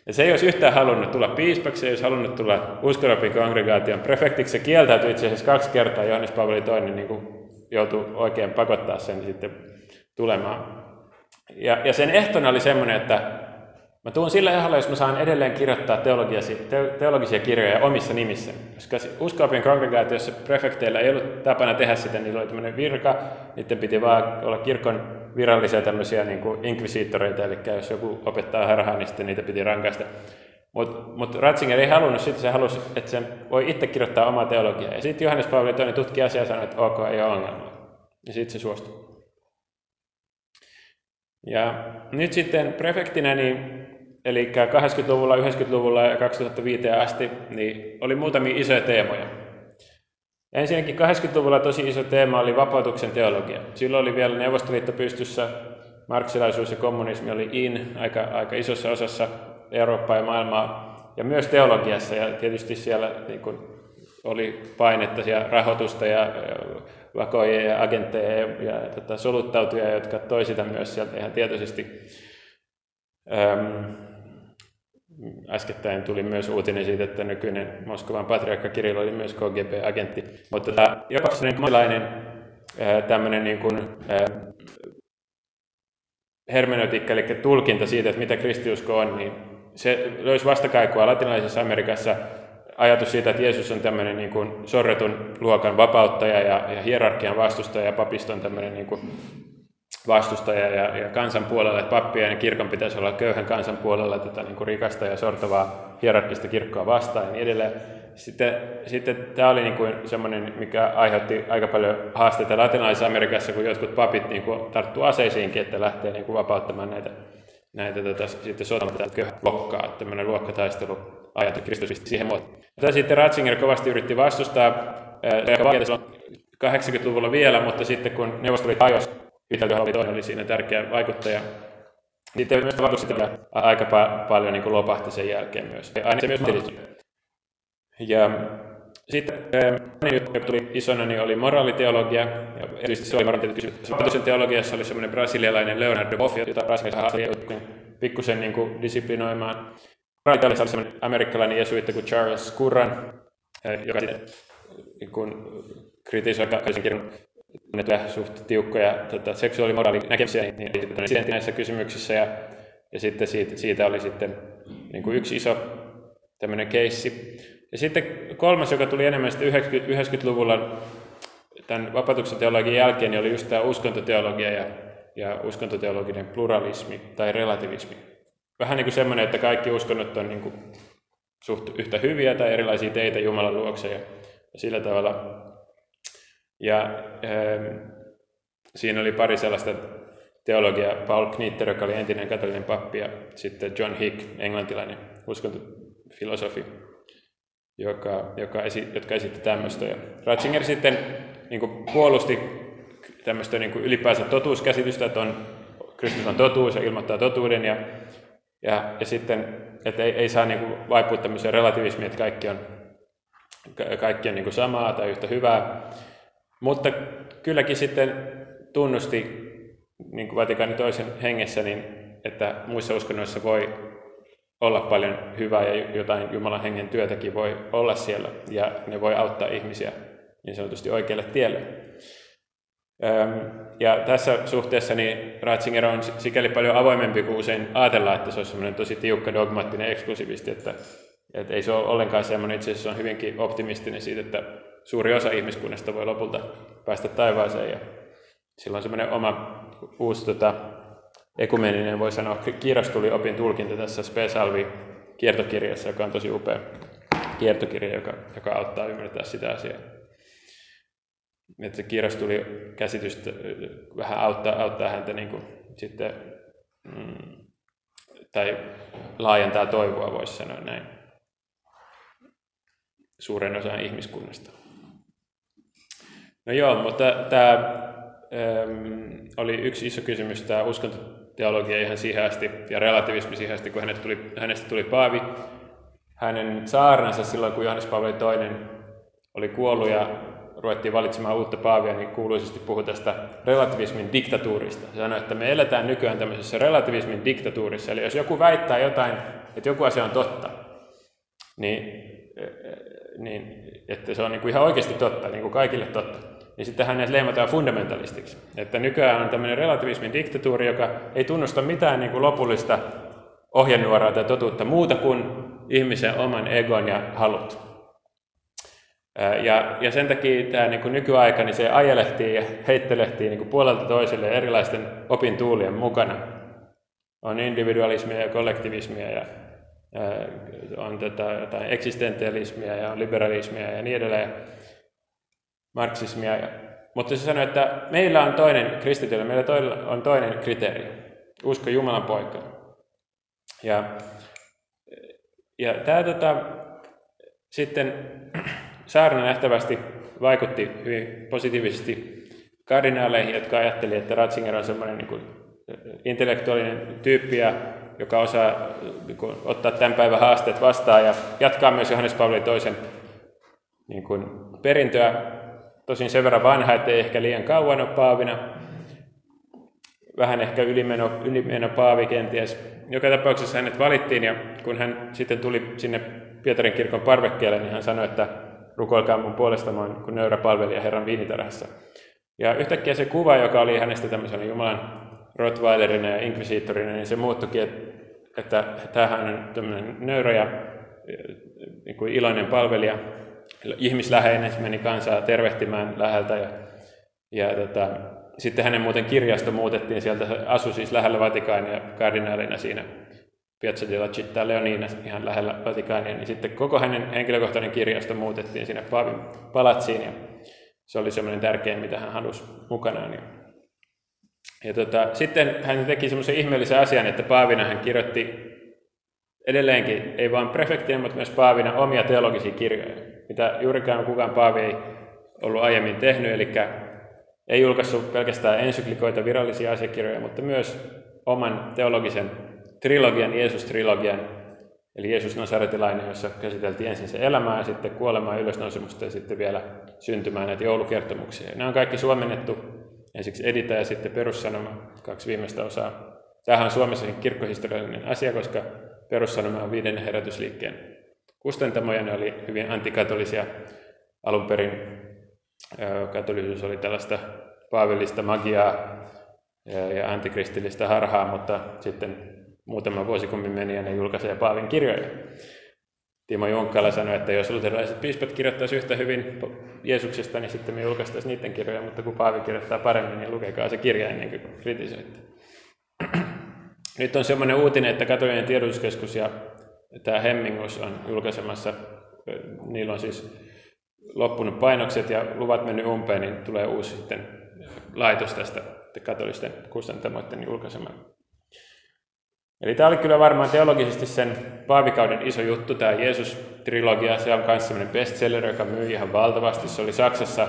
Ja se ei olisi yhtään halunnut tulla piispaksi, se ei olisi halunnut tulla uskonopin kongregaation prefektiksi. Se kieltäytyi itse asiassa kaksi kertaa, Johannes Paavali II niin kuin joutui oikein pakottaa sen sitten tulemaan. Ja, ja sen ehtona oli semmoinen, että mä tuun sillä ehdolla, jos mä saan edelleen kirjoittaa te, teologisia kirjoja omissa nimissä. Koska uskoopin kongregaatiossa prefekteillä ei ollut tapana tehdä sitä, niin oli tämmöinen virka, niiden piti vaan olla kirkon virallisia tämmöisiä niin inkvisiittoreita, eli jos joku opettaa harhaa, niin sitten niitä piti rankaista. Mutta mut Ratzinger ei halunnut sitä, se halusi, että sen voi itse kirjoittaa omaa teologiaa. Ja sitten Johannes Paavali toinen tutki asiaa ja sanoi, että ok, ei ole ongelmaa. Ja sitten se suostui. Ja nyt sitten prefektinä, niin, eli 80-luvulla, 90-luvulla ja 2005 asti, niin oli muutamia isoja teemoja. Ensinnäkin 80-luvulla tosi iso teema oli vapautuksen teologia. Silloin oli vielä Neuvostoliitto pystyssä, marksilaisuus ja kommunismi oli in aika, aika isossa osassa Eurooppaa ja maailmaa, ja myös teologiassa, ja tietysti siellä niin kuin, oli painetta ja rahoitusta ja vakoja ja agentteja ja, ja tota, soluttautuja, jotka toi sitä myös sieltä ihan tietoisesti. Öm, äskettäin tuli myös uutinen siitä, että nykyinen Moskovan patriarkka Kirill oli myös KGB-agentti. Mutta tämä jopa sellainen tämmöinen niin kuin, hermeneutiikka, eli tulkinta siitä, että mitä kristiusko on, niin se löysi vastakaikua latinalaisessa Amerikassa ajatus siitä, että Jeesus on tämmöinen niin kuin sorretun luokan vapauttaja ja, ja hierarkian vastustaja ja papiston tämmöinen niin kuin vastustaja ja, ja kansan puolella, että pappien ja kirkon pitäisi olla köyhän kansan puolella tätä niin kuin rikasta ja sortavaa hierarkista kirkkoa vastaan ja niin edelleen. Sitten, sitten tämä oli niin semmoinen, mikä aiheutti aika paljon haasteita latinalaisessa Amerikassa, kun jotkut papit niin kuin tarttuu aseisiinkin, että lähtee niin kuin vapauttamaan näitä, näitä tota, sitten sotamaan luokkaa, tämmöinen luokkataistelu ajattu Kristus siihen muotoon. Tätä sitten Ratzinger kovasti yritti vastustaa, ää, 80-luvulla vielä, mutta sitten kun Neuvostoliitto hajosi, Oli toinen oli siinä tärkeä vaikuttaja. Sitten myös vaikutusta aika pa- paljon niin kuin lopahti sen jälkeen myös. Ja aina se myös Ja sitten toinen juttu, joka tuli isona, niin oli moraaliteologia. Ja erityisesti se oli moraaliteologia. teologiassa oli semmoinen brasilialainen Leonardo Boff, jota Brasiliassa haastoi pikkusen niin kuin disiplinoimaan. Italiassa oli semmoinen amerikkalainen jesuitti kuin Charles Curran, joka niin kuin kritisoi kirjan tunnettuja suht tiukkoja tota, seksuaalimoraalin näkemyksiä niin, niin, näissä kysymyksissä. Ja, ja sitten siitä, siitä oli sitten niin kuin yksi iso tämmöinen keissi. Ja sitten kolmas, joka tuli enemmän sitten 90-luvulla tämän vapautuksen teologian jälkeen, niin oli just tämä uskontoteologia ja, ja uskontoteologinen pluralismi tai relativismi. Vähän niin kuin semmoinen, että kaikki uskonnot on niin kuin suht yhtä hyviä tai erilaisia teitä Jumalan luokse ja, ja sillä tavalla ja ähm, siinä oli pari sellaista teologiaa, Paul Knitter, joka oli entinen katolinen pappi, ja sitten John Hick, englantilainen uskontofilosofi, joka, joka esi, jotka esitti tämmöistä. Ja Ratzinger sitten niin kuin puolusti tämmöistä niin kuin ylipäänsä totuuskäsitystä, että on, Kristus on totuus ja ilmoittaa totuuden, ja, ja, ja sitten, että ei, ei saa niin kuin vaipua tämmöiseen relativismiin, että kaikki on, kaikki on niin kuin samaa tai yhtä hyvää, mutta kylläkin sitten tunnusti niin kuin Vatikaani toisen hengessä, niin että muissa uskonnoissa voi olla paljon hyvää ja jotain Jumalan hengen työtäkin voi olla siellä ja ne voi auttaa ihmisiä niin sanotusti oikealle tielle. Ja tässä suhteessa niin Ratzinger on sikäli paljon avoimempi kuin usein ajatellaan, että se on semmoinen tosi tiukka dogmaattinen eksklusivisti, että, että ei se ole ollenkaan semmoinen, itse asiassa on hyvinkin optimistinen siitä, että suuri osa ihmiskunnasta voi lopulta päästä taivaaseen. Ja sillä on semmoinen oma uusi tota, ekumeninen, voi sanoa, kirjastuli opin tulkinta tässä Spesalvi kiertokirjassa, joka on tosi upea kiertokirja, joka, joka auttaa ymmärtää sitä asiaa. Että se kirjastuli käsitystä vähän auttaa, auttaa häntä niin kuin, sitten, mm, tai laajentaa toivoa, voisi sanoa näin, suuren osan ihmiskunnasta. No joo, mutta tämä ähm, oli yksi iso kysymys, tämä uskontoteologia ihan siihen asti ja relativismi siihen asti, kun hänestä tuli, hänestä tuli paavi. Hänen saarnansa silloin, kun Johannes Paavali II oli kuollut ja ruvettiin valitsemaan uutta paavia, niin kuuluisesti puhui tästä relativismin diktatuurista. Se sanoi, että me eletään nykyään tämmöisessä relativismin diktatuurissa. Eli jos joku väittää jotain, että joku asia on totta, niin, niin että se on niin kuin ihan oikeasti totta, niin kuin kaikille totta niin sitten hänet leimataan fundamentalistiksi. Että nykyään on tämmöinen relativismin diktatuuri, joka ei tunnusta mitään niin kuin lopullista ohjenuoraa tai totuutta muuta kuin ihmisen oman egon ja halut. Ja, ja sen takia tämä niin kuin nykyaika, niin se ajelehtii ja heittelehtii niin kuin puolelta toiselle erilaisten opintuulien mukana. On individualismia ja kollektivismia ja on tätä, jotain eksistentialismia ja on liberalismia ja niin edelleen marksismia. Mutta se sanoi, että meillä on toinen kristityllä, meillä on toinen kriteeri. usko Jumalan poikaan. Ja, ja tämä tota, sitten saarna nähtävästi vaikutti hyvin positiivisesti kardinaaleihin, jotka ajattelivat, että Ratzinger on semmoinen niin kuin intellektuaalinen tyyppi, joka osaa niin kuin, ottaa tämän päivän haasteet vastaan ja jatkaa myös Johannes Paavali toisen niin kuin, perintöä. Tosin sen verran vanha, ettei ehkä liian kauan ole paavina. Vähän ehkä ylimeno, ylimeno paavi kenties. Joka tapauksessa hänet valittiin ja kun hän sitten tuli sinne Pietarin kirkon parvekkeelle, niin hän sanoi, että rukoilkaa mun puolesta, mä oon nöyrä palvelija Herran viinitarhassa. Ja yhtäkkiä se kuva, joka oli hänestä tämmöisenä Jumalan Rottweilerina ja inkvisiittorina, niin se muuttukin, että, että tämähän on tämmöinen nöyrä ja niin kuin iloinen palvelija, ihmisläheinen, meni kansaa tervehtimään läheltä ja, ja tota, sitten hänen muuten kirjasto muutettiin sieltä, asui siis lähellä Vatikaania kardinaalina siinä Piazza della Città Leonina ihan lähellä Vatikaania, niin sitten koko hänen henkilökohtainen kirjasto muutettiin sinne Paavin palatsiin ja se oli semmoinen tärkein, mitä hän halusi mukanaan. Ja, ja tota, sitten hän teki semmoisen ihmeellisen asian, että Paavina hän kirjoitti edelleenkin, ei vain prefektinä, mutta myös Paavina omia teologisia kirjoja, mitä juurikaan kukaan Paavi ei ollut aiemmin tehnyt, eli ei julkaissut pelkästään ensyklikoita, virallisia asiakirjoja, mutta myös oman teologisen trilogian, Jeesus-trilogian, eli Jeesus Nasaretilainen, jossa käsiteltiin ensin se elämää sitten kuolemaa ylösnousemusta ja sitten vielä syntymään näitä joulukertomuksia. Nämä on kaikki suomennettu, ensiksi Edita ja sitten Perussanoma, kaksi viimeistä osaa. Tämähän on Suomessa kirkkohistoriallinen asia, koska Perussanoma on viidennen herätysliikkeen kustantamoja, ne oli hyvin antikatolisia alun perin. Katolisuus oli tällaista paavillista magiaa ja antikristillistä harhaa, mutta sitten muutama vuosikummin meni ja ne julkaisee Paavin kirjoja. Timo Junkkala sanoi, että jos luterilaiset piispat kirjoittaisi yhtä hyvin Jeesuksesta, niin sitten me julkaistaisiin niiden kirjoja, mutta kun Paavi kirjoittaa paremmin, niin lukekaa se kirja ennen kuin kritisoitte. Nyt on semmoinen uutinen, että katolinen tiedotuskeskus ja tämä Hemmingus on julkaisemassa, niillä on siis loppunut painokset ja luvat mennyt umpeen, niin tulee uusi sitten laitos tästä katolisten kustantamoiden julkaisemaan. Eli tämä oli kyllä varmaan teologisesti sen paavikauden iso juttu, tämä Jeesus-trilogia. Se on myös sellainen bestseller, joka myi ihan valtavasti. Se oli Saksassa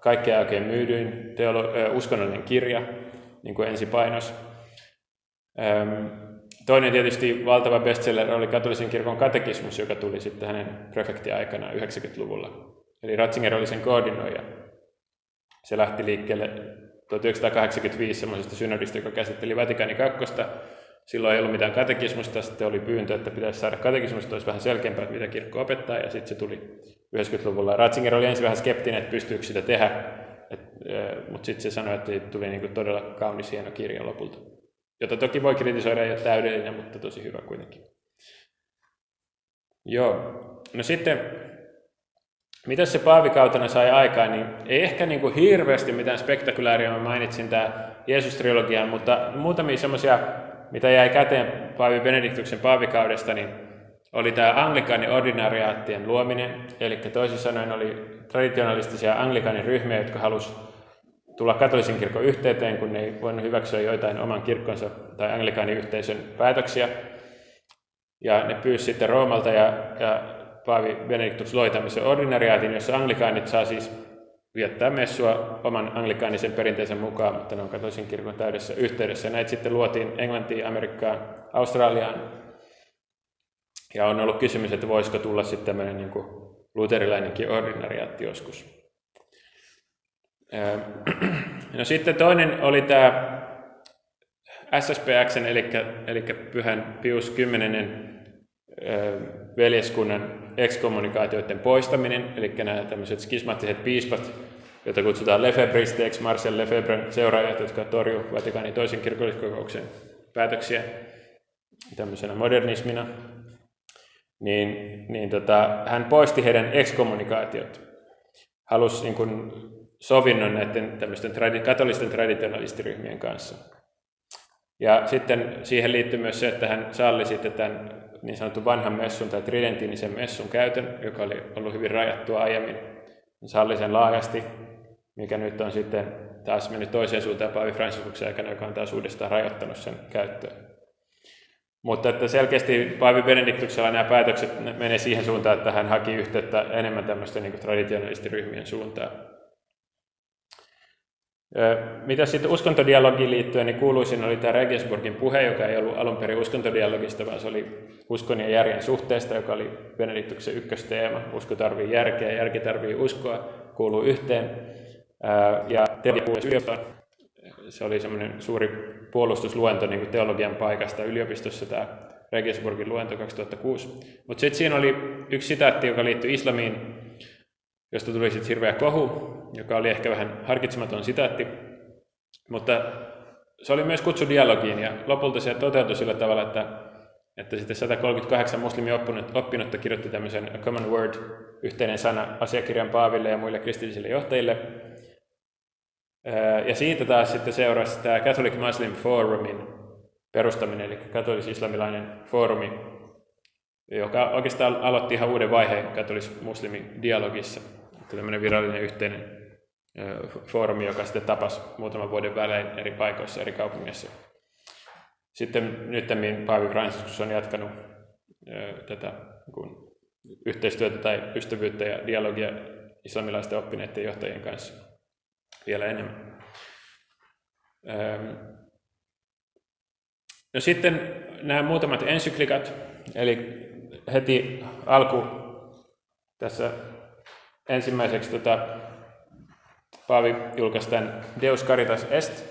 kaikkein oikein myydyin teolo- uskonnollinen kirja, niin kuin ensipainos. Toinen tietysti valtava bestseller oli katolisen kirkon katekismus, joka tuli sitten hänen prefektiaikana 90-luvulla. Eli Ratzinger oli sen koordinoija. Se lähti liikkeelle 1985 semmoisesta synodista, joka käsitteli Vatikaani kakkosta, Silloin ei ollut mitään katekismusta, sitten oli pyyntö, että pitäisi saada katekismusta, olisi vähän selkeämpää, mitä kirkko opettaa, ja sitten se tuli 90-luvulla. Ratzinger oli ensin vähän skeptinen, että pystyykö sitä tehdä, mutta sitten se sanoi, että tuli niinku todella kaunis hieno kirja lopulta. Jota toki voi kritisoida ja täydellinen, mutta tosi hyvä kuitenkin. Joo. No sitten, mitä se paavikautena sai aikaan, niin ei ehkä niin kuin hirveästi mitään spektakulaaria, mä mainitsin tämä Jeesus-trilogian, mutta muutamia semmoisia mitä jäi käteen Paavi Benediktuksen paavikaudesta, niin oli tämä anglikaanin ordinariaattien luominen, eli toisin sanoen oli traditionalistisia anglikaanin ryhmiä, jotka halusivat tulla katolisen kirkon yhteyteen, kun ne ei voinut hyväksyä joitain oman kirkkonsa tai anglikaanin yhteisön päätöksiä. Ja ne pyysi sitten Roomalta ja, ja Paavi Benediktus loi tämmöisen ordinariaatin, jossa anglikaanit saa siis viettää messua oman anglikaanisen perinteensä mukaan, mutta ne on katolisen kirkon täydessä yhteydessä. Näitä sitten luotiin Englantiin, Amerikkaan, Australiaan. Ja on ollut kysymys, että voisiko tulla sitten tämmöinen niin luterilainenkin ordinariaatti joskus. [clears throat] No sitten toinen oli tämä SSPX, eli, eli Pyhän Pius 10 veljeskunnan ekskommunikaatioiden poistaminen, eli nämä tämmöiset skismaattiset piispat, joita kutsutaan Lefebristeeksi, Marcel Lefebvren seuraajat, jotka torjuivat Vatikaanin toisen kirkolliskokouksen päätöksiä tämmöisenä modernismina, niin, niin tota, hän poisti heidän ekskommunikaatiot. Halusi niin kuin, sovinnon näiden tämmöisten tradi- katolisten traditionalistiryhmien kanssa. Ja sitten siihen liittyy myös se, että hän salli sitten tämän niin sanotun vanhan messun tai tridentiinisen messun käytön, joka oli ollut hyvin rajattua aiemmin. Salli sen laajasti, mikä nyt on sitten taas mennyt toiseen suuntaan Paavi Francisuksen aikana, joka on taas uudestaan rajoittanut sen käyttöön. Mutta että selkeästi Paavi Benediktuksella nämä päätökset menee siihen suuntaan, että hän haki yhteyttä enemmän tämmöisten niin traditionalistiryhmien suuntaan. Mitä sitten uskontodialogiin liittyen, niin kuuluisin oli tämä Regensburgin puhe, joka ei ollut alun perin uskontodialogista, vaan se oli uskon ja järjen suhteesta, joka oli Benediktuksen ykkösteema. Usko tarvii järkeä, järki tarvii uskoa, kuuluu yhteen. Ja teologia se oli semmoinen suuri puolustusluento niin kuin teologian paikasta yliopistossa, tämä Regensburgin luento 2006. Mutta sitten siinä oli yksi sitaatti, joka liittyi islamiin, josta tuli sitten hirveä kohu, joka oli ehkä vähän harkitsematon sitaatti, mutta se oli myös kutsu dialogiin ja lopulta se toteutui sillä tavalla, että, että sitten 138 muslimi oppinutta, oppinutta kirjoitti tämmöisen A Common Word, yhteinen sana asiakirjan Paaville ja muille kristillisille johtajille. Ja siitä taas sitten seurasi tämä Catholic Muslim Forumin perustaminen, eli katolis-islamilainen foorumi, joka oikeastaan aloitti ihan uuden vaiheen katolis-muslimin dialogissa. Tällainen virallinen yhteinen foorumi, joka sitten tapasi muutaman vuoden välein eri paikoissa, eri kaupungeissa. Sitten nyt Paavi Franciscus on jatkanut tätä kun yhteistyötä tai ystävyyttä ja dialogia islamilaisten oppineiden johtajien kanssa vielä enemmän. No sitten nämä muutamat ensyklikat, eli heti alku tässä ensimmäiseksi tota, Paavi julkaisi tämän Deus Caritas Est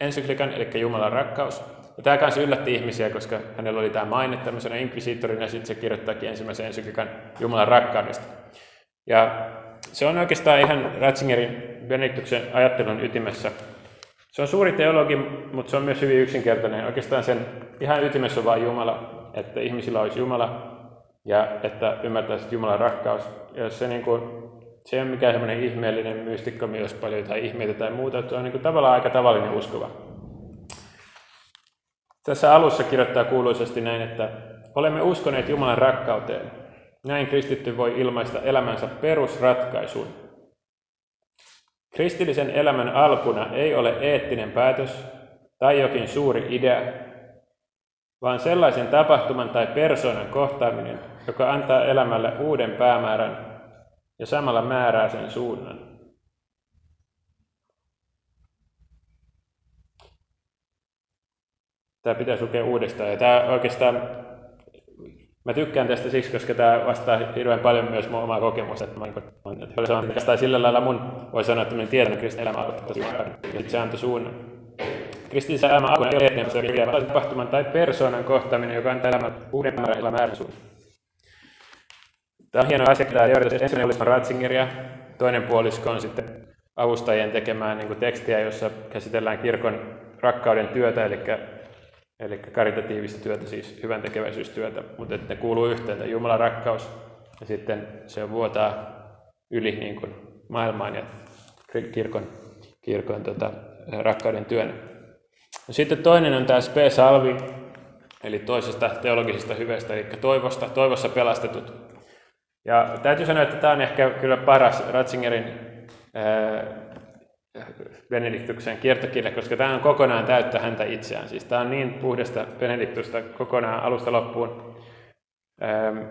ensyklikan, eli Jumalan rakkaus. Ja tämä kanssa yllätti ihmisiä, koska hänellä oli tämä maine tämmöisenä inkvisiittorina, ja sitten se kirjoittaakin ensimmäisen ensyklikan Jumalan rakkaudesta. Ja se on oikeastaan ihan Ratzingerin Benediktuksen ajattelun ytimessä. Se on suuri teologi, mutta se on myös hyvin yksinkertainen. Oikeastaan sen ihan ytimessä on vain Jumala, että ihmisillä olisi Jumala ja että ymmärtäisi Jumalan rakkaus. Ja jos se niin kuin se ei ole mikään semmoinen ihmeellinen mystikko, myös paljon tai ihmeitä tai muuta, se on niin kuin tavallaan aika tavallinen uskova. Tässä alussa kirjoittaa kuuluisesti näin, että olemme uskoneet Jumalan rakkauteen. Näin kristitty voi ilmaista elämänsä perusratkaisuun. Kristillisen elämän alkuna ei ole eettinen päätös tai jokin suuri idea, vaan sellaisen tapahtuman tai persoonan kohtaaminen, joka antaa elämälle uuden päämäärän ja samalla määrää sen suunnan. Tämä pitäisi lukea uudestaan. Ja tämä oikeastaan, mä tykkään tästä siksi, koska tämä vastaa hirveän paljon myös mun omaa kokemusta. Että mä, että se on oikeastaan sillä lailla mun, voi sanoa, että minun tiedän kristin elämä ja se antoi suunnan. Kristillisen elämän alkuun ei ole tapahtuman tai persoonan kohtaaminen, joka antaa elämän määrän määrän suunnan. Tämä on hieno asia, tämä ensimmäinen olisi Ratzingeria, toinen puolisko on sitten avustajien tekemään niin tekstiä, jossa käsitellään kirkon rakkauden työtä, eli, eli karitatiivista työtä, siis hyvän tekeväisyystyötä, mutta että ne kuuluu yhteen, tämä Jumalan rakkaus, ja sitten se vuotaa yli niin kuin maailmaan ja kirkon, kirkon tota, rakkauden työn. Sitten toinen on tämä Spe Salvi, eli toisesta teologisesta hyvestä, eli toivosta, toivossa pelastetut. Ja täytyy sanoa, että tämä on ehkä kyllä paras Ratzingerin Benediktuksen kiertokirja, koska tämä on kokonaan täyttä häntä itseään. Siis tämä on niin puhdasta Benediktusta kokonaan alusta loppuun.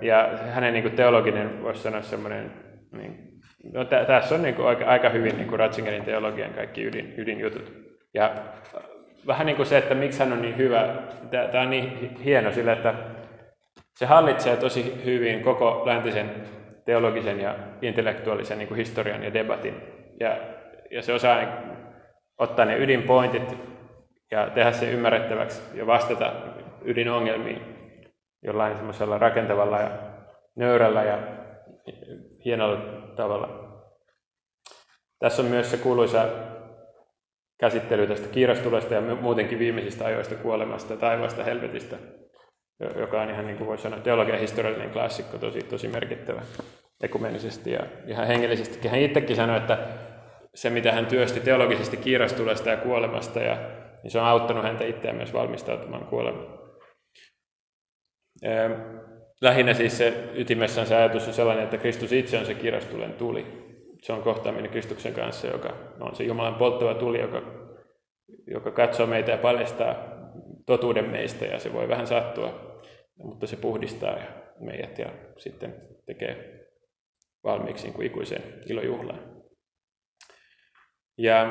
Ja hänen niin kuin teologinen, voisi sanoa semmoinen, niin, no tä, tässä on niin aika hyvin niin kuin Ratzingerin teologian kaikki ydin, ydinjutut. Ja vähän niin kuin se, että miksi hän on niin hyvä, tämä on niin hieno sillä, että se hallitsee tosi hyvin koko läntisen teologisen ja intellektuaalisen niin kuin historian ja debatin. Ja, ja se osaa ottaa ne ydinpointit ja tehdä se ymmärrettäväksi ja vastata ydinongelmiin jollain semmoisella rakentavalla ja nöyrällä ja hienolla tavalla. Tässä on myös se kuuluisa käsittely tästä kiirastulesta ja muutenkin viimeisistä ajoista kuolemasta, taivaasta, helvetistä, joka on ihan niin kuin voisi sanoa teologian historiallinen klassikko, tosi, tosi merkittävä ekumenisesti ja ihan hengellisesti. Hän itsekin sanoi, että se mitä hän työsti teologisesti kiirastulesta ja kuolemasta, ja, niin se on auttanut häntä itseään myös valmistautumaan kuolemaan. Lähinnä siis se ytimessä on se ajatus on sellainen, että Kristus itse on se kirastulen tuli. se on kohtaaminen Kristuksen kanssa, joka on se Jumalan polttava tuli, joka, joka katsoo meitä ja paljastaa totuuden meistä ja se voi vähän sattua, mutta se puhdistaa meidät ja sitten tekee valmiiksi niin kuin ikuiseen ilojuhlaan. Ja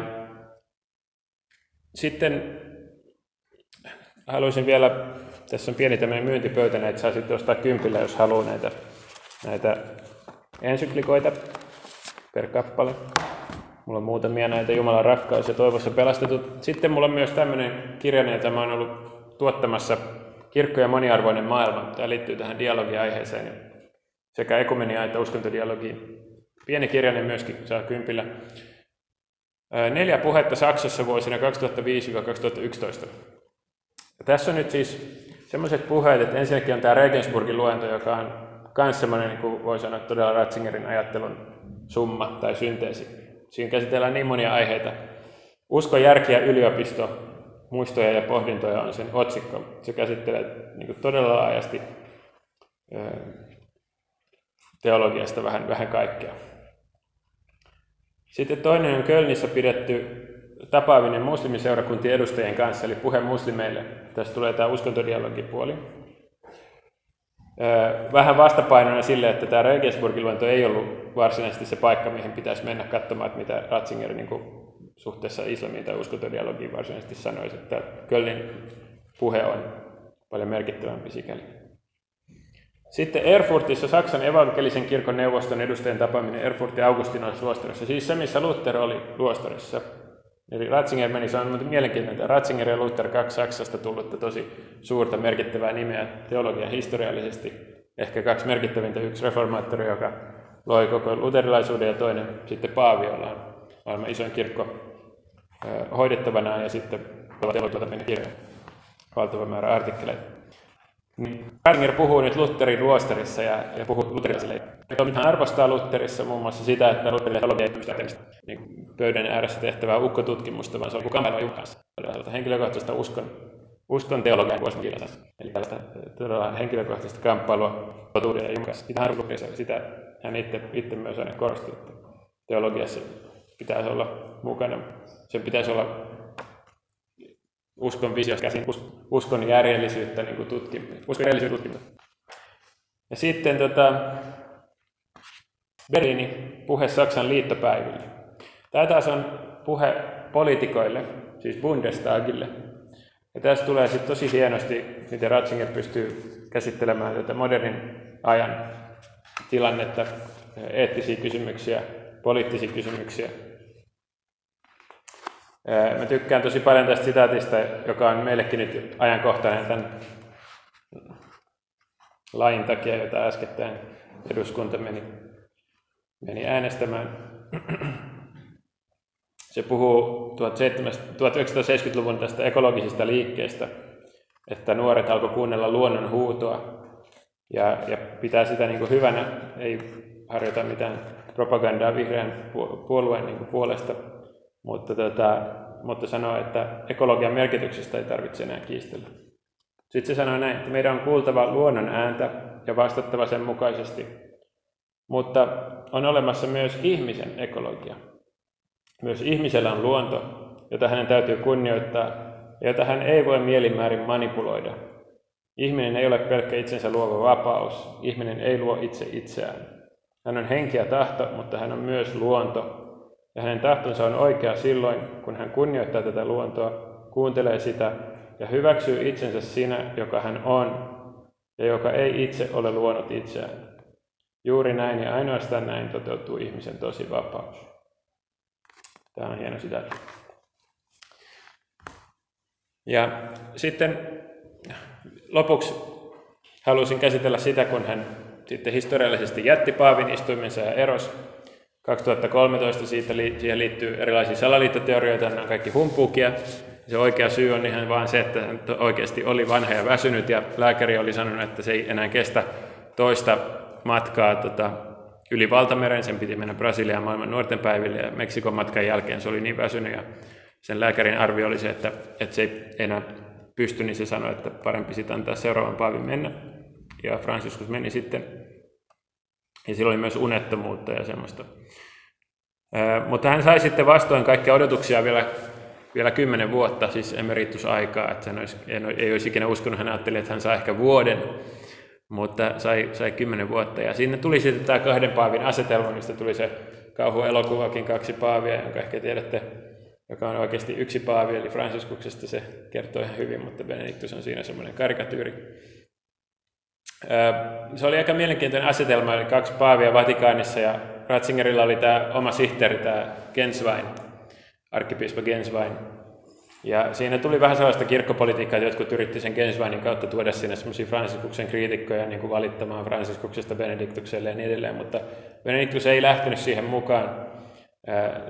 sitten haluaisin vielä, tässä on pieni tämmöinen myyntipöytä, että saa sitten ostaa kympillä, jos haluaa näitä, näitä ensyklikoita per kappale. Mulla on muutamia näitä Jumalan rakkaus ja toivossa pelastetut. Sitten mulla on myös tämmöinen kirja, jota mä oon ollut tuottamassa Kirkko ja moniarvoinen maailma. Tämä liittyy tähän dialogiaiheeseen sekä ekumenia että uskontodialogiin. Pieni kirjainen myöskin saa kympillä. Neljä puhetta Saksassa vuosina 2005-2011. Ja tässä on nyt siis sellaiset puheet, että ensinnäkin on tämä Regensburgin luento, joka on myös semmoinen, niin kuin voi sanoa, todella Ratzingerin ajattelun summa tai synteesi. Siinä käsitellään niin monia aiheita. Usko, järki ja yliopisto, muistoja ja pohdintoja on sen otsikko. Se käsittelee niin kuin todella laajasti teologiasta vähän, vähän kaikkea. Sitten toinen on Kölnissä pidetty tapaaminen muslimiseurakuntien edustajien kanssa, eli puhe muslimeille. Tässä tulee tämä uskontodialogipuoli. Vähän vastapainona sille, että tämä Regensburgin luento ei ollut varsinaisesti se paikka, mihin pitäisi mennä katsomaan, että mitä Ratzinger niin suhteessa islamiin tai uskontodialogiin varsinaisesti sanoisi. Että Kölnin puhe on paljon merkittävämpi sikäli. Sitten Erfurtissa Saksan evankelisen kirkon neuvoston edustajien tapaaminen Erfurtin Augustinos luostarissa, siis se, missä Luther oli luostarissa. Eli Ratzinger meni, se on mielenkiintoista. Ratzinger ja Luther, kaksi Saksasta tullutta tosi suurta merkittävää nimeä teologian historiallisesti. Ehkä kaksi merkittävintä, yksi reformaattori, joka loi koko luterilaisuuden ja toinen sitten Paavi, jolla on maailman isoin kirkko hoidettavana ja sitten teologian kirja, valtava määrä artikkeleita. Niin Ratzinger puhuu nyt Lutherin luostarissa ja, ja puhuu luterilaisille. Hän arvostaa Lutherissa muun muassa sitä, että Lutherin teologia ei pysty niin pöydän ääressä tehtävää ukkotutkimusta, vaan se on kamppailua Jumalan kanssa. Henkilökohtaista uskon, uskon teologian vuosikirjassa. Eli tällaista todella henkilökohtaista kamppailua totuuden ja Jumalan kanssa. Sitä hän, sitä hän itse, itse myös aina korosti, että teologiassa pitäisi olla mukana. Sen pitäisi olla uskon visiosta käsin, uskon järjellisyyttä niin tutkimus. Uskon järjellisyyttä tutkimus. Ja sitten tota, Berini puhe Saksan liittopäiville. Tämä taas on puhe poliitikoille, siis Bundestagille. Ja tässä tulee sitten tosi hienosti, miten Ratzinger pystyy käsittelemään tätä modernin ajan tilannetta, eettisiä kysymyksiä, poliittisia kysymyksiä. Mä tykkään tosi paljon tästä sitaatista, joka on meillekin nyt ajankohtainen tämän lain takia, jota äskettäin eduskunta meni, meni äänestämään. Se puhuu 1970-luvun tästä ekologisesta liikkeestä, että nuoret alkoi kuunnella luonnon huutoa ja, ja pitää sitä niin kuin hyvänä, ei harjoita mitään propagandaa vihreän puolueen niin kuin puolesta, mutta, tota, mutta sanoo, että ekologian merkityksestä ei tarvitse enää kiistellä. Sitten se sanoi näin, että meidän on kuultava luonnon ääntä ja vastattava sen mukaisesti. Mutta on olemassa myös ihmisen ekologia. Myös ihmisellä on luonto, jota hänen täytyy kunnioittaa ja jota hän ei voi mielimäärin manipuloida. Ihminen ei ole pelkkä itsensä luova vapaus. Ihminen ei luo itse itseään. Hän on henki ja tahto, mutta hän on myös luonto, ja hänen tahtonsa on oikea silloin, kun hän kunnioittaa tätä luontoa, kuuntelee sitä ja hyväksyy itsensä sinä, joka hän on, ja joka ei itse ole luonut itseään. Juuri näin ja ainoastaan näin toteutuu ihmisen tosi vapaus. Tämä on hieno sitä. Ja sitten lopuksi halusin käsitellä sitä, kun hän sitten historiallisesti jätti Paavin istuimensa ja eros 2013 siitä, siihen liittyy erilaisia salaliittoteorioita, ne on kaikki humpuukia. Se oikea syy on ihan vain se, että hän oikeasti oli vanha ja väsynyt ja lääkäri oli sanonut, että se ei enää kestä toista matkaa tota, yli valtameren, sen piti mennä Brasiliaan maailman nuorten päiville ja Meksikon matkan jälkeen se oli niin väsynyt ja sen lääkärin arvio oli se, että, että se ei enää pysty, niin se sanoi, että parempi sitten antaa seuraavan paavin mennä. Ja Franciscus meni sitten ja sillä oli myös unettomuutta ja semmoista Mutta hän sai sitten vastoin kaikkia odotuksia vielä, vielä kymmenen vuotta, siis emeritusaikaa, että hän olisi, ei olisi ikinä uskonut, hän ajatteli, että hän saa ehkä vuoden, mutta sai, sai kymmenen vuotta. Ja sinne tuli sitten tämä kahden paavin asetelma, mistä tuli se kauhuelokuvakin kaksi paavia, jonka ehkä tiedätte, joka on oikeasti yksi paavi, eli Franciskuksesta se kertoo ihan hyvin, mutta Benediktus on siinä semmoinen karikatyyri. Se oli aika mielenkiintoinen asetelma, eli kaksi paavia Vatikaanissa ja Ratzingerilla oli tämä oma sihteeri, tämä Genswein, arkkipiispa Genswein. Ja siinä tuli vähän sellaista kirkkopolitiikkaa, että jotkut yritti sen Gensweinin kautta tuoda sinne semmoisia Franciskuksen kriitikkoja niin kuin valittamaan Franciskuksesta Benediktukselle ja niin edelleen, mutta Benediktus ei lähtenyt siihen mukaan. Ää,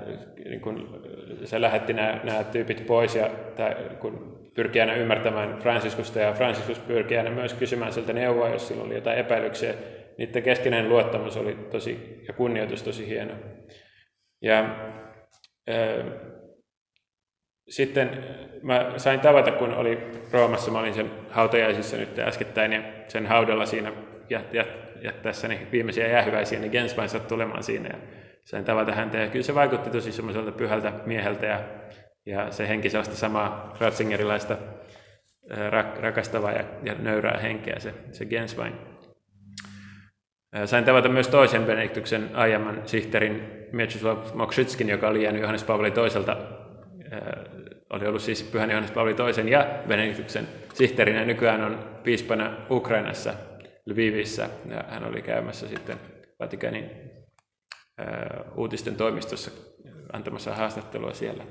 niin kun se lähetti nämä, nämä tyypit pois ja tai, kun pyrki aina ymmärtämään Franciskusta ja Franciscus pyrki aina myös kysymään sieltä neuvoa, jos sillä oli jotain epäilyksiä. Niiden keskinäinen luottamus oli tosi, ja kunnioitus tosi hieno. Ja ää, sitten mä sain tavata, kun oli Roomassa, mä olin sen hautajaisissa nyt äskettäin, ja sen haudalla siinä jät, jät, jättäessäni viimeisiä jäähyväisiä, niin Genswein sattui tulemaan siinä, ja sain tavata häntä, ja kyllä se vaikutti tosi semmoiselta pyhältä mieheltä, ja, ja se henki sellaista samaa Ratzingerilaista rak, rakastavaa ja, ja nöyrää henkeä, se, se Genswein. Sain tavata myös toisen Benediktuksen aiemman sihteerin Mieczysław Mokrzyckin, joka oli jäänyt Johannes Paavali toiselta oli ollut siis Pyhän Johannes Pauli toisen ja Benediktuksen sihteerinä. Nykyään on piispana Ukrainassa, Lvivissä, ja hän oli käymässä sitten Vatikanin uutisten toimistossa antamassa haastattelua siellä.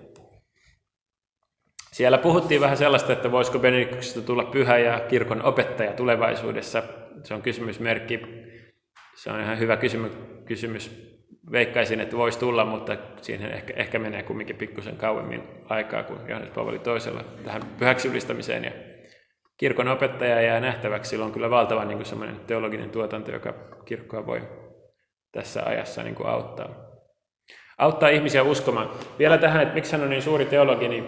Siellä puhuttiin vähän sellaista, että voisiko Benediktuksesta tulla pyhä ja kirkon opettaja tulevaisuudessa. Se on kysymysmerkki. Se on ihan hyvä kysymys, veikkaisin, että voisi tulla, mutta siihen ehkä, ehkä menee kumminkin pikkusen kauemmin aikaa kuin Johannes Paavali toisella tähän pyhäksi ylistamiseen. Ja kirkon opettaja jää nähtäväksi, sillä on kyllä valtava niin semmoinen teologinen tuotanto, joka kirkkoa voi tässä ajassa niin kuin auttaa. Auttaa ihmisiä uskomaan. Vielä tähän, että miksi hän on niin suuri teologi, niin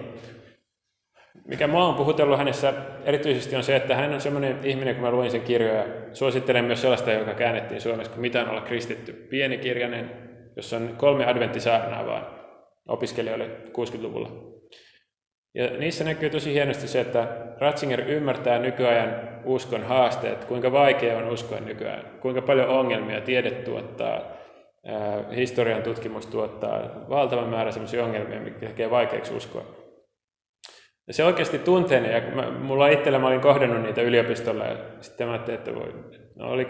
mikä mua on puhutellut hänessä erityisesti on se, että hän on sellainen ihminen, kun mä luin sen kirjoja. Suosittelen myös sellaista, joka käännettiin suomeksi, kun mitään olla kristitty. Pieni kirjainen, jossa on kolme adventtisaarnaa vaan opiskelijoille 60-luvulla. Ja niissä näkyy tosi hienosti se, että Ratzinger ymmärtää nykyajan uskon haasteet, kuinka vaikea on uskoa nykyään, kuinka paljon ongelmia tiede tuottaa, historian tutkimus tuottaa valtavan määrä sellaisia ongelmia, mitkä tekee vaikeaksi uskoa. Ja se oikeasti tunteeni, ja mä, mulla itsellä mä olin kohdannut niitä yliopistolla, ja sitten mä ajattelin, että voi, no, oli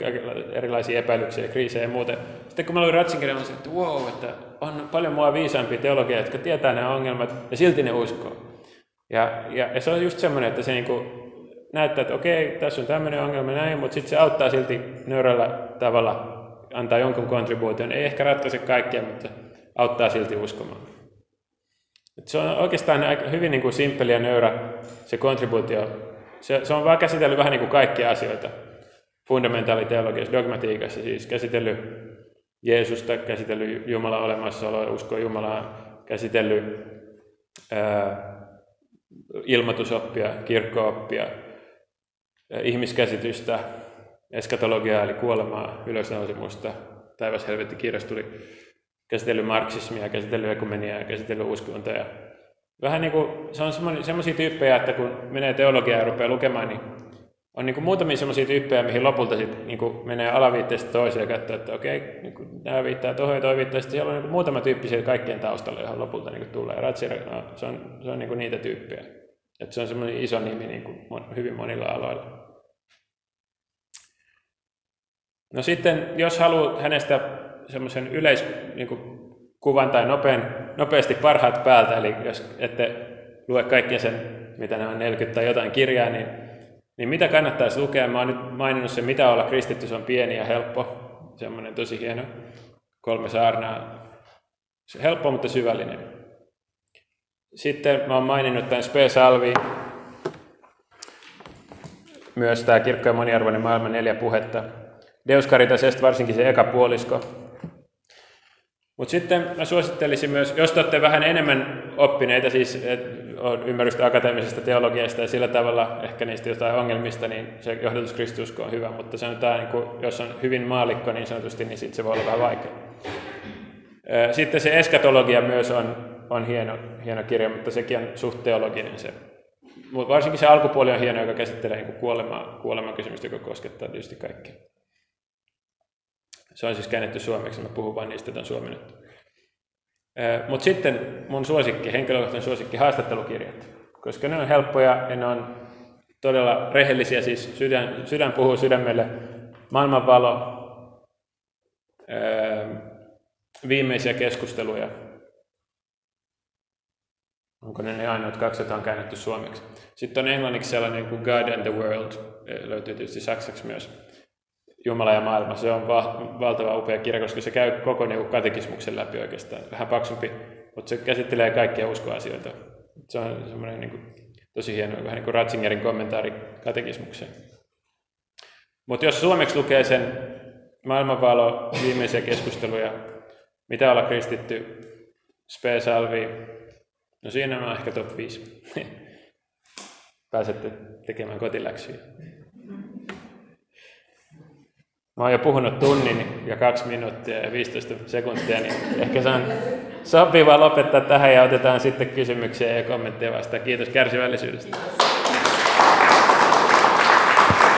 erilaisia epäilyksiä kriisejä ja muuten. Sitten kun mä luin Ratzingerin, mä että wow, että on paljon mua viisaampia teologia, jotka tietää nämä ongelmat, ja silti ne uskoo. Ja, ja, ja se on just semmoinen, että se niinku näyttää, että okei, tässä on tämmöinen ongelma näin, mutta sitten se auttaa silti nöyrällä tavalla antaa jonkun kontribuution. Ei ehkä ratkaise kaikkea, mutta auttaa silti uskomaan. Se on oikeastaan aika hyvin niin kuin simppeli ja nöyrä se kontribuutio. Se, se on vaan käsitellyt vähän niin kuin kaikkia asioita. Fundamentaaliteologiassa, dogmatiikassa siis käsitellyt Jeesusta, käsitellyt Jumalan olemassaoloa, uskoa Jumalaan, käsitellyt ää, ilmoitusoppia, kirkkooppia, ihmiskäsitystä, eskatologiaa eli kuolemaa, ylösnousemusta, taivas helvetti kirjasta tuli käsitellyt marksismia, käsitellyt ekumeniaa, käsitellyt uskontoja. Vähän niin kuin, se on semmoisia tyyppejä, että kun menee teologiaa ja rupeaa lukemaan, niin on niin kuin muutamia semmoisia tyyppejä, mihin lopulta sit niin kuin menee alaviitteestä toiseen ja katsoo, että okei, niin kuin nämä viittaa tuohon ja toi viittaa. Sitten siellä on niin kuin muutama tyyppi siellä kaikkien taustalla, johon lopulta niin kuin tulee. Ratsir, no, se on, se on niin kuin niitä tyyppejä. Että se on semmoinen iso nimi niin kuin hyvin monilla aloilla. No sitten, jos haluat hänestä semmoisen yleiskuvan niin tai nopean, nopeasti parhaat päältä, eli jos ette lue kaikkien sen, mitä ne on 40 tai jotain kirjaa, niin, niin mitä kannattaisi lukea? Mä oon nyt maininnut sen, mitä olla kristitty, se on pieni ja helppo, semmoinen tosi hieno, kolme saarnaa, se helppo, mutta syvällinen. Sitten mä oon maininnut tämän Spe Salvi, myös tämä kirkko ja moniarvoinen maailma neljä puhetta. Deus Caritas Est, varsinkin se eka puolisko, mutta sitten mä suosittelisin myös, jos te olette vähän enemmän oppineita, siis on ymmärrystä akateemisesta teologiasta ja sillä tavalla ehkä niistä jotain ongelmista, niin se johdatus kristusko on hyvä, mutta sanotaan, niin kuin, jos on hyvin maalikko niin sanotusti, niin sitten se voi olla vähän vaikea. Sitten se eskatologia myös on, on hieno, hieno kirja, mutta sekin on suht teologinen se. Mutta varsinkin se alkupuoli on hieno, joka käsittelee niin kuolemaa, kuoleman kysymystä, joka koskettaa tietysti kaikki. Se on siis käännetty suomeksi, mä puhun vain niistä tämän suomennettu. Mutta sitten mun suosikki, henkilökohtainen suosikki, haastattelukirjat. Koska ne on helppoja ja ne on todella rehellisiä, siis sydän, sydän puhuu sydämelle. Maailmanvalo, viimeisiä keskusteluja. Onko ne ne ainoat kaksi, joita on käännetty suomeksi? Sitten on englanniksi sellainen kuin God and the World, löytyy tietysti saksaksi myös. Jumala ja maailma, se on va- valtava upea kirja, koska se käy koko niin katekismuksen läpi oikeastaan. Vähän paksumpi, mutta se käsittelee kaikkia uskoasioita. Se on semmoinen niin kuin, tosi hieno, vähän niin kuin Ratzingerin kommentaari katekismukseen. Mutta jos suomeksi lukee sen maailmanvalo, viimeisiä keskusteluja, mitä olla kristitty, Spe Salvi, no siinä on ehkä top 5. [laughs] Pääsette tekemään kotiläksyjä. Mä oon jo puhunut tunnin ja kaksi minuuttia ja 15 sekuntia, niin ehkä se on sopivaa lopettaa tähän ja otetaan sitten kysymyksiä ja kommentteja vastaan. Kiitos kärsivällisyydestä.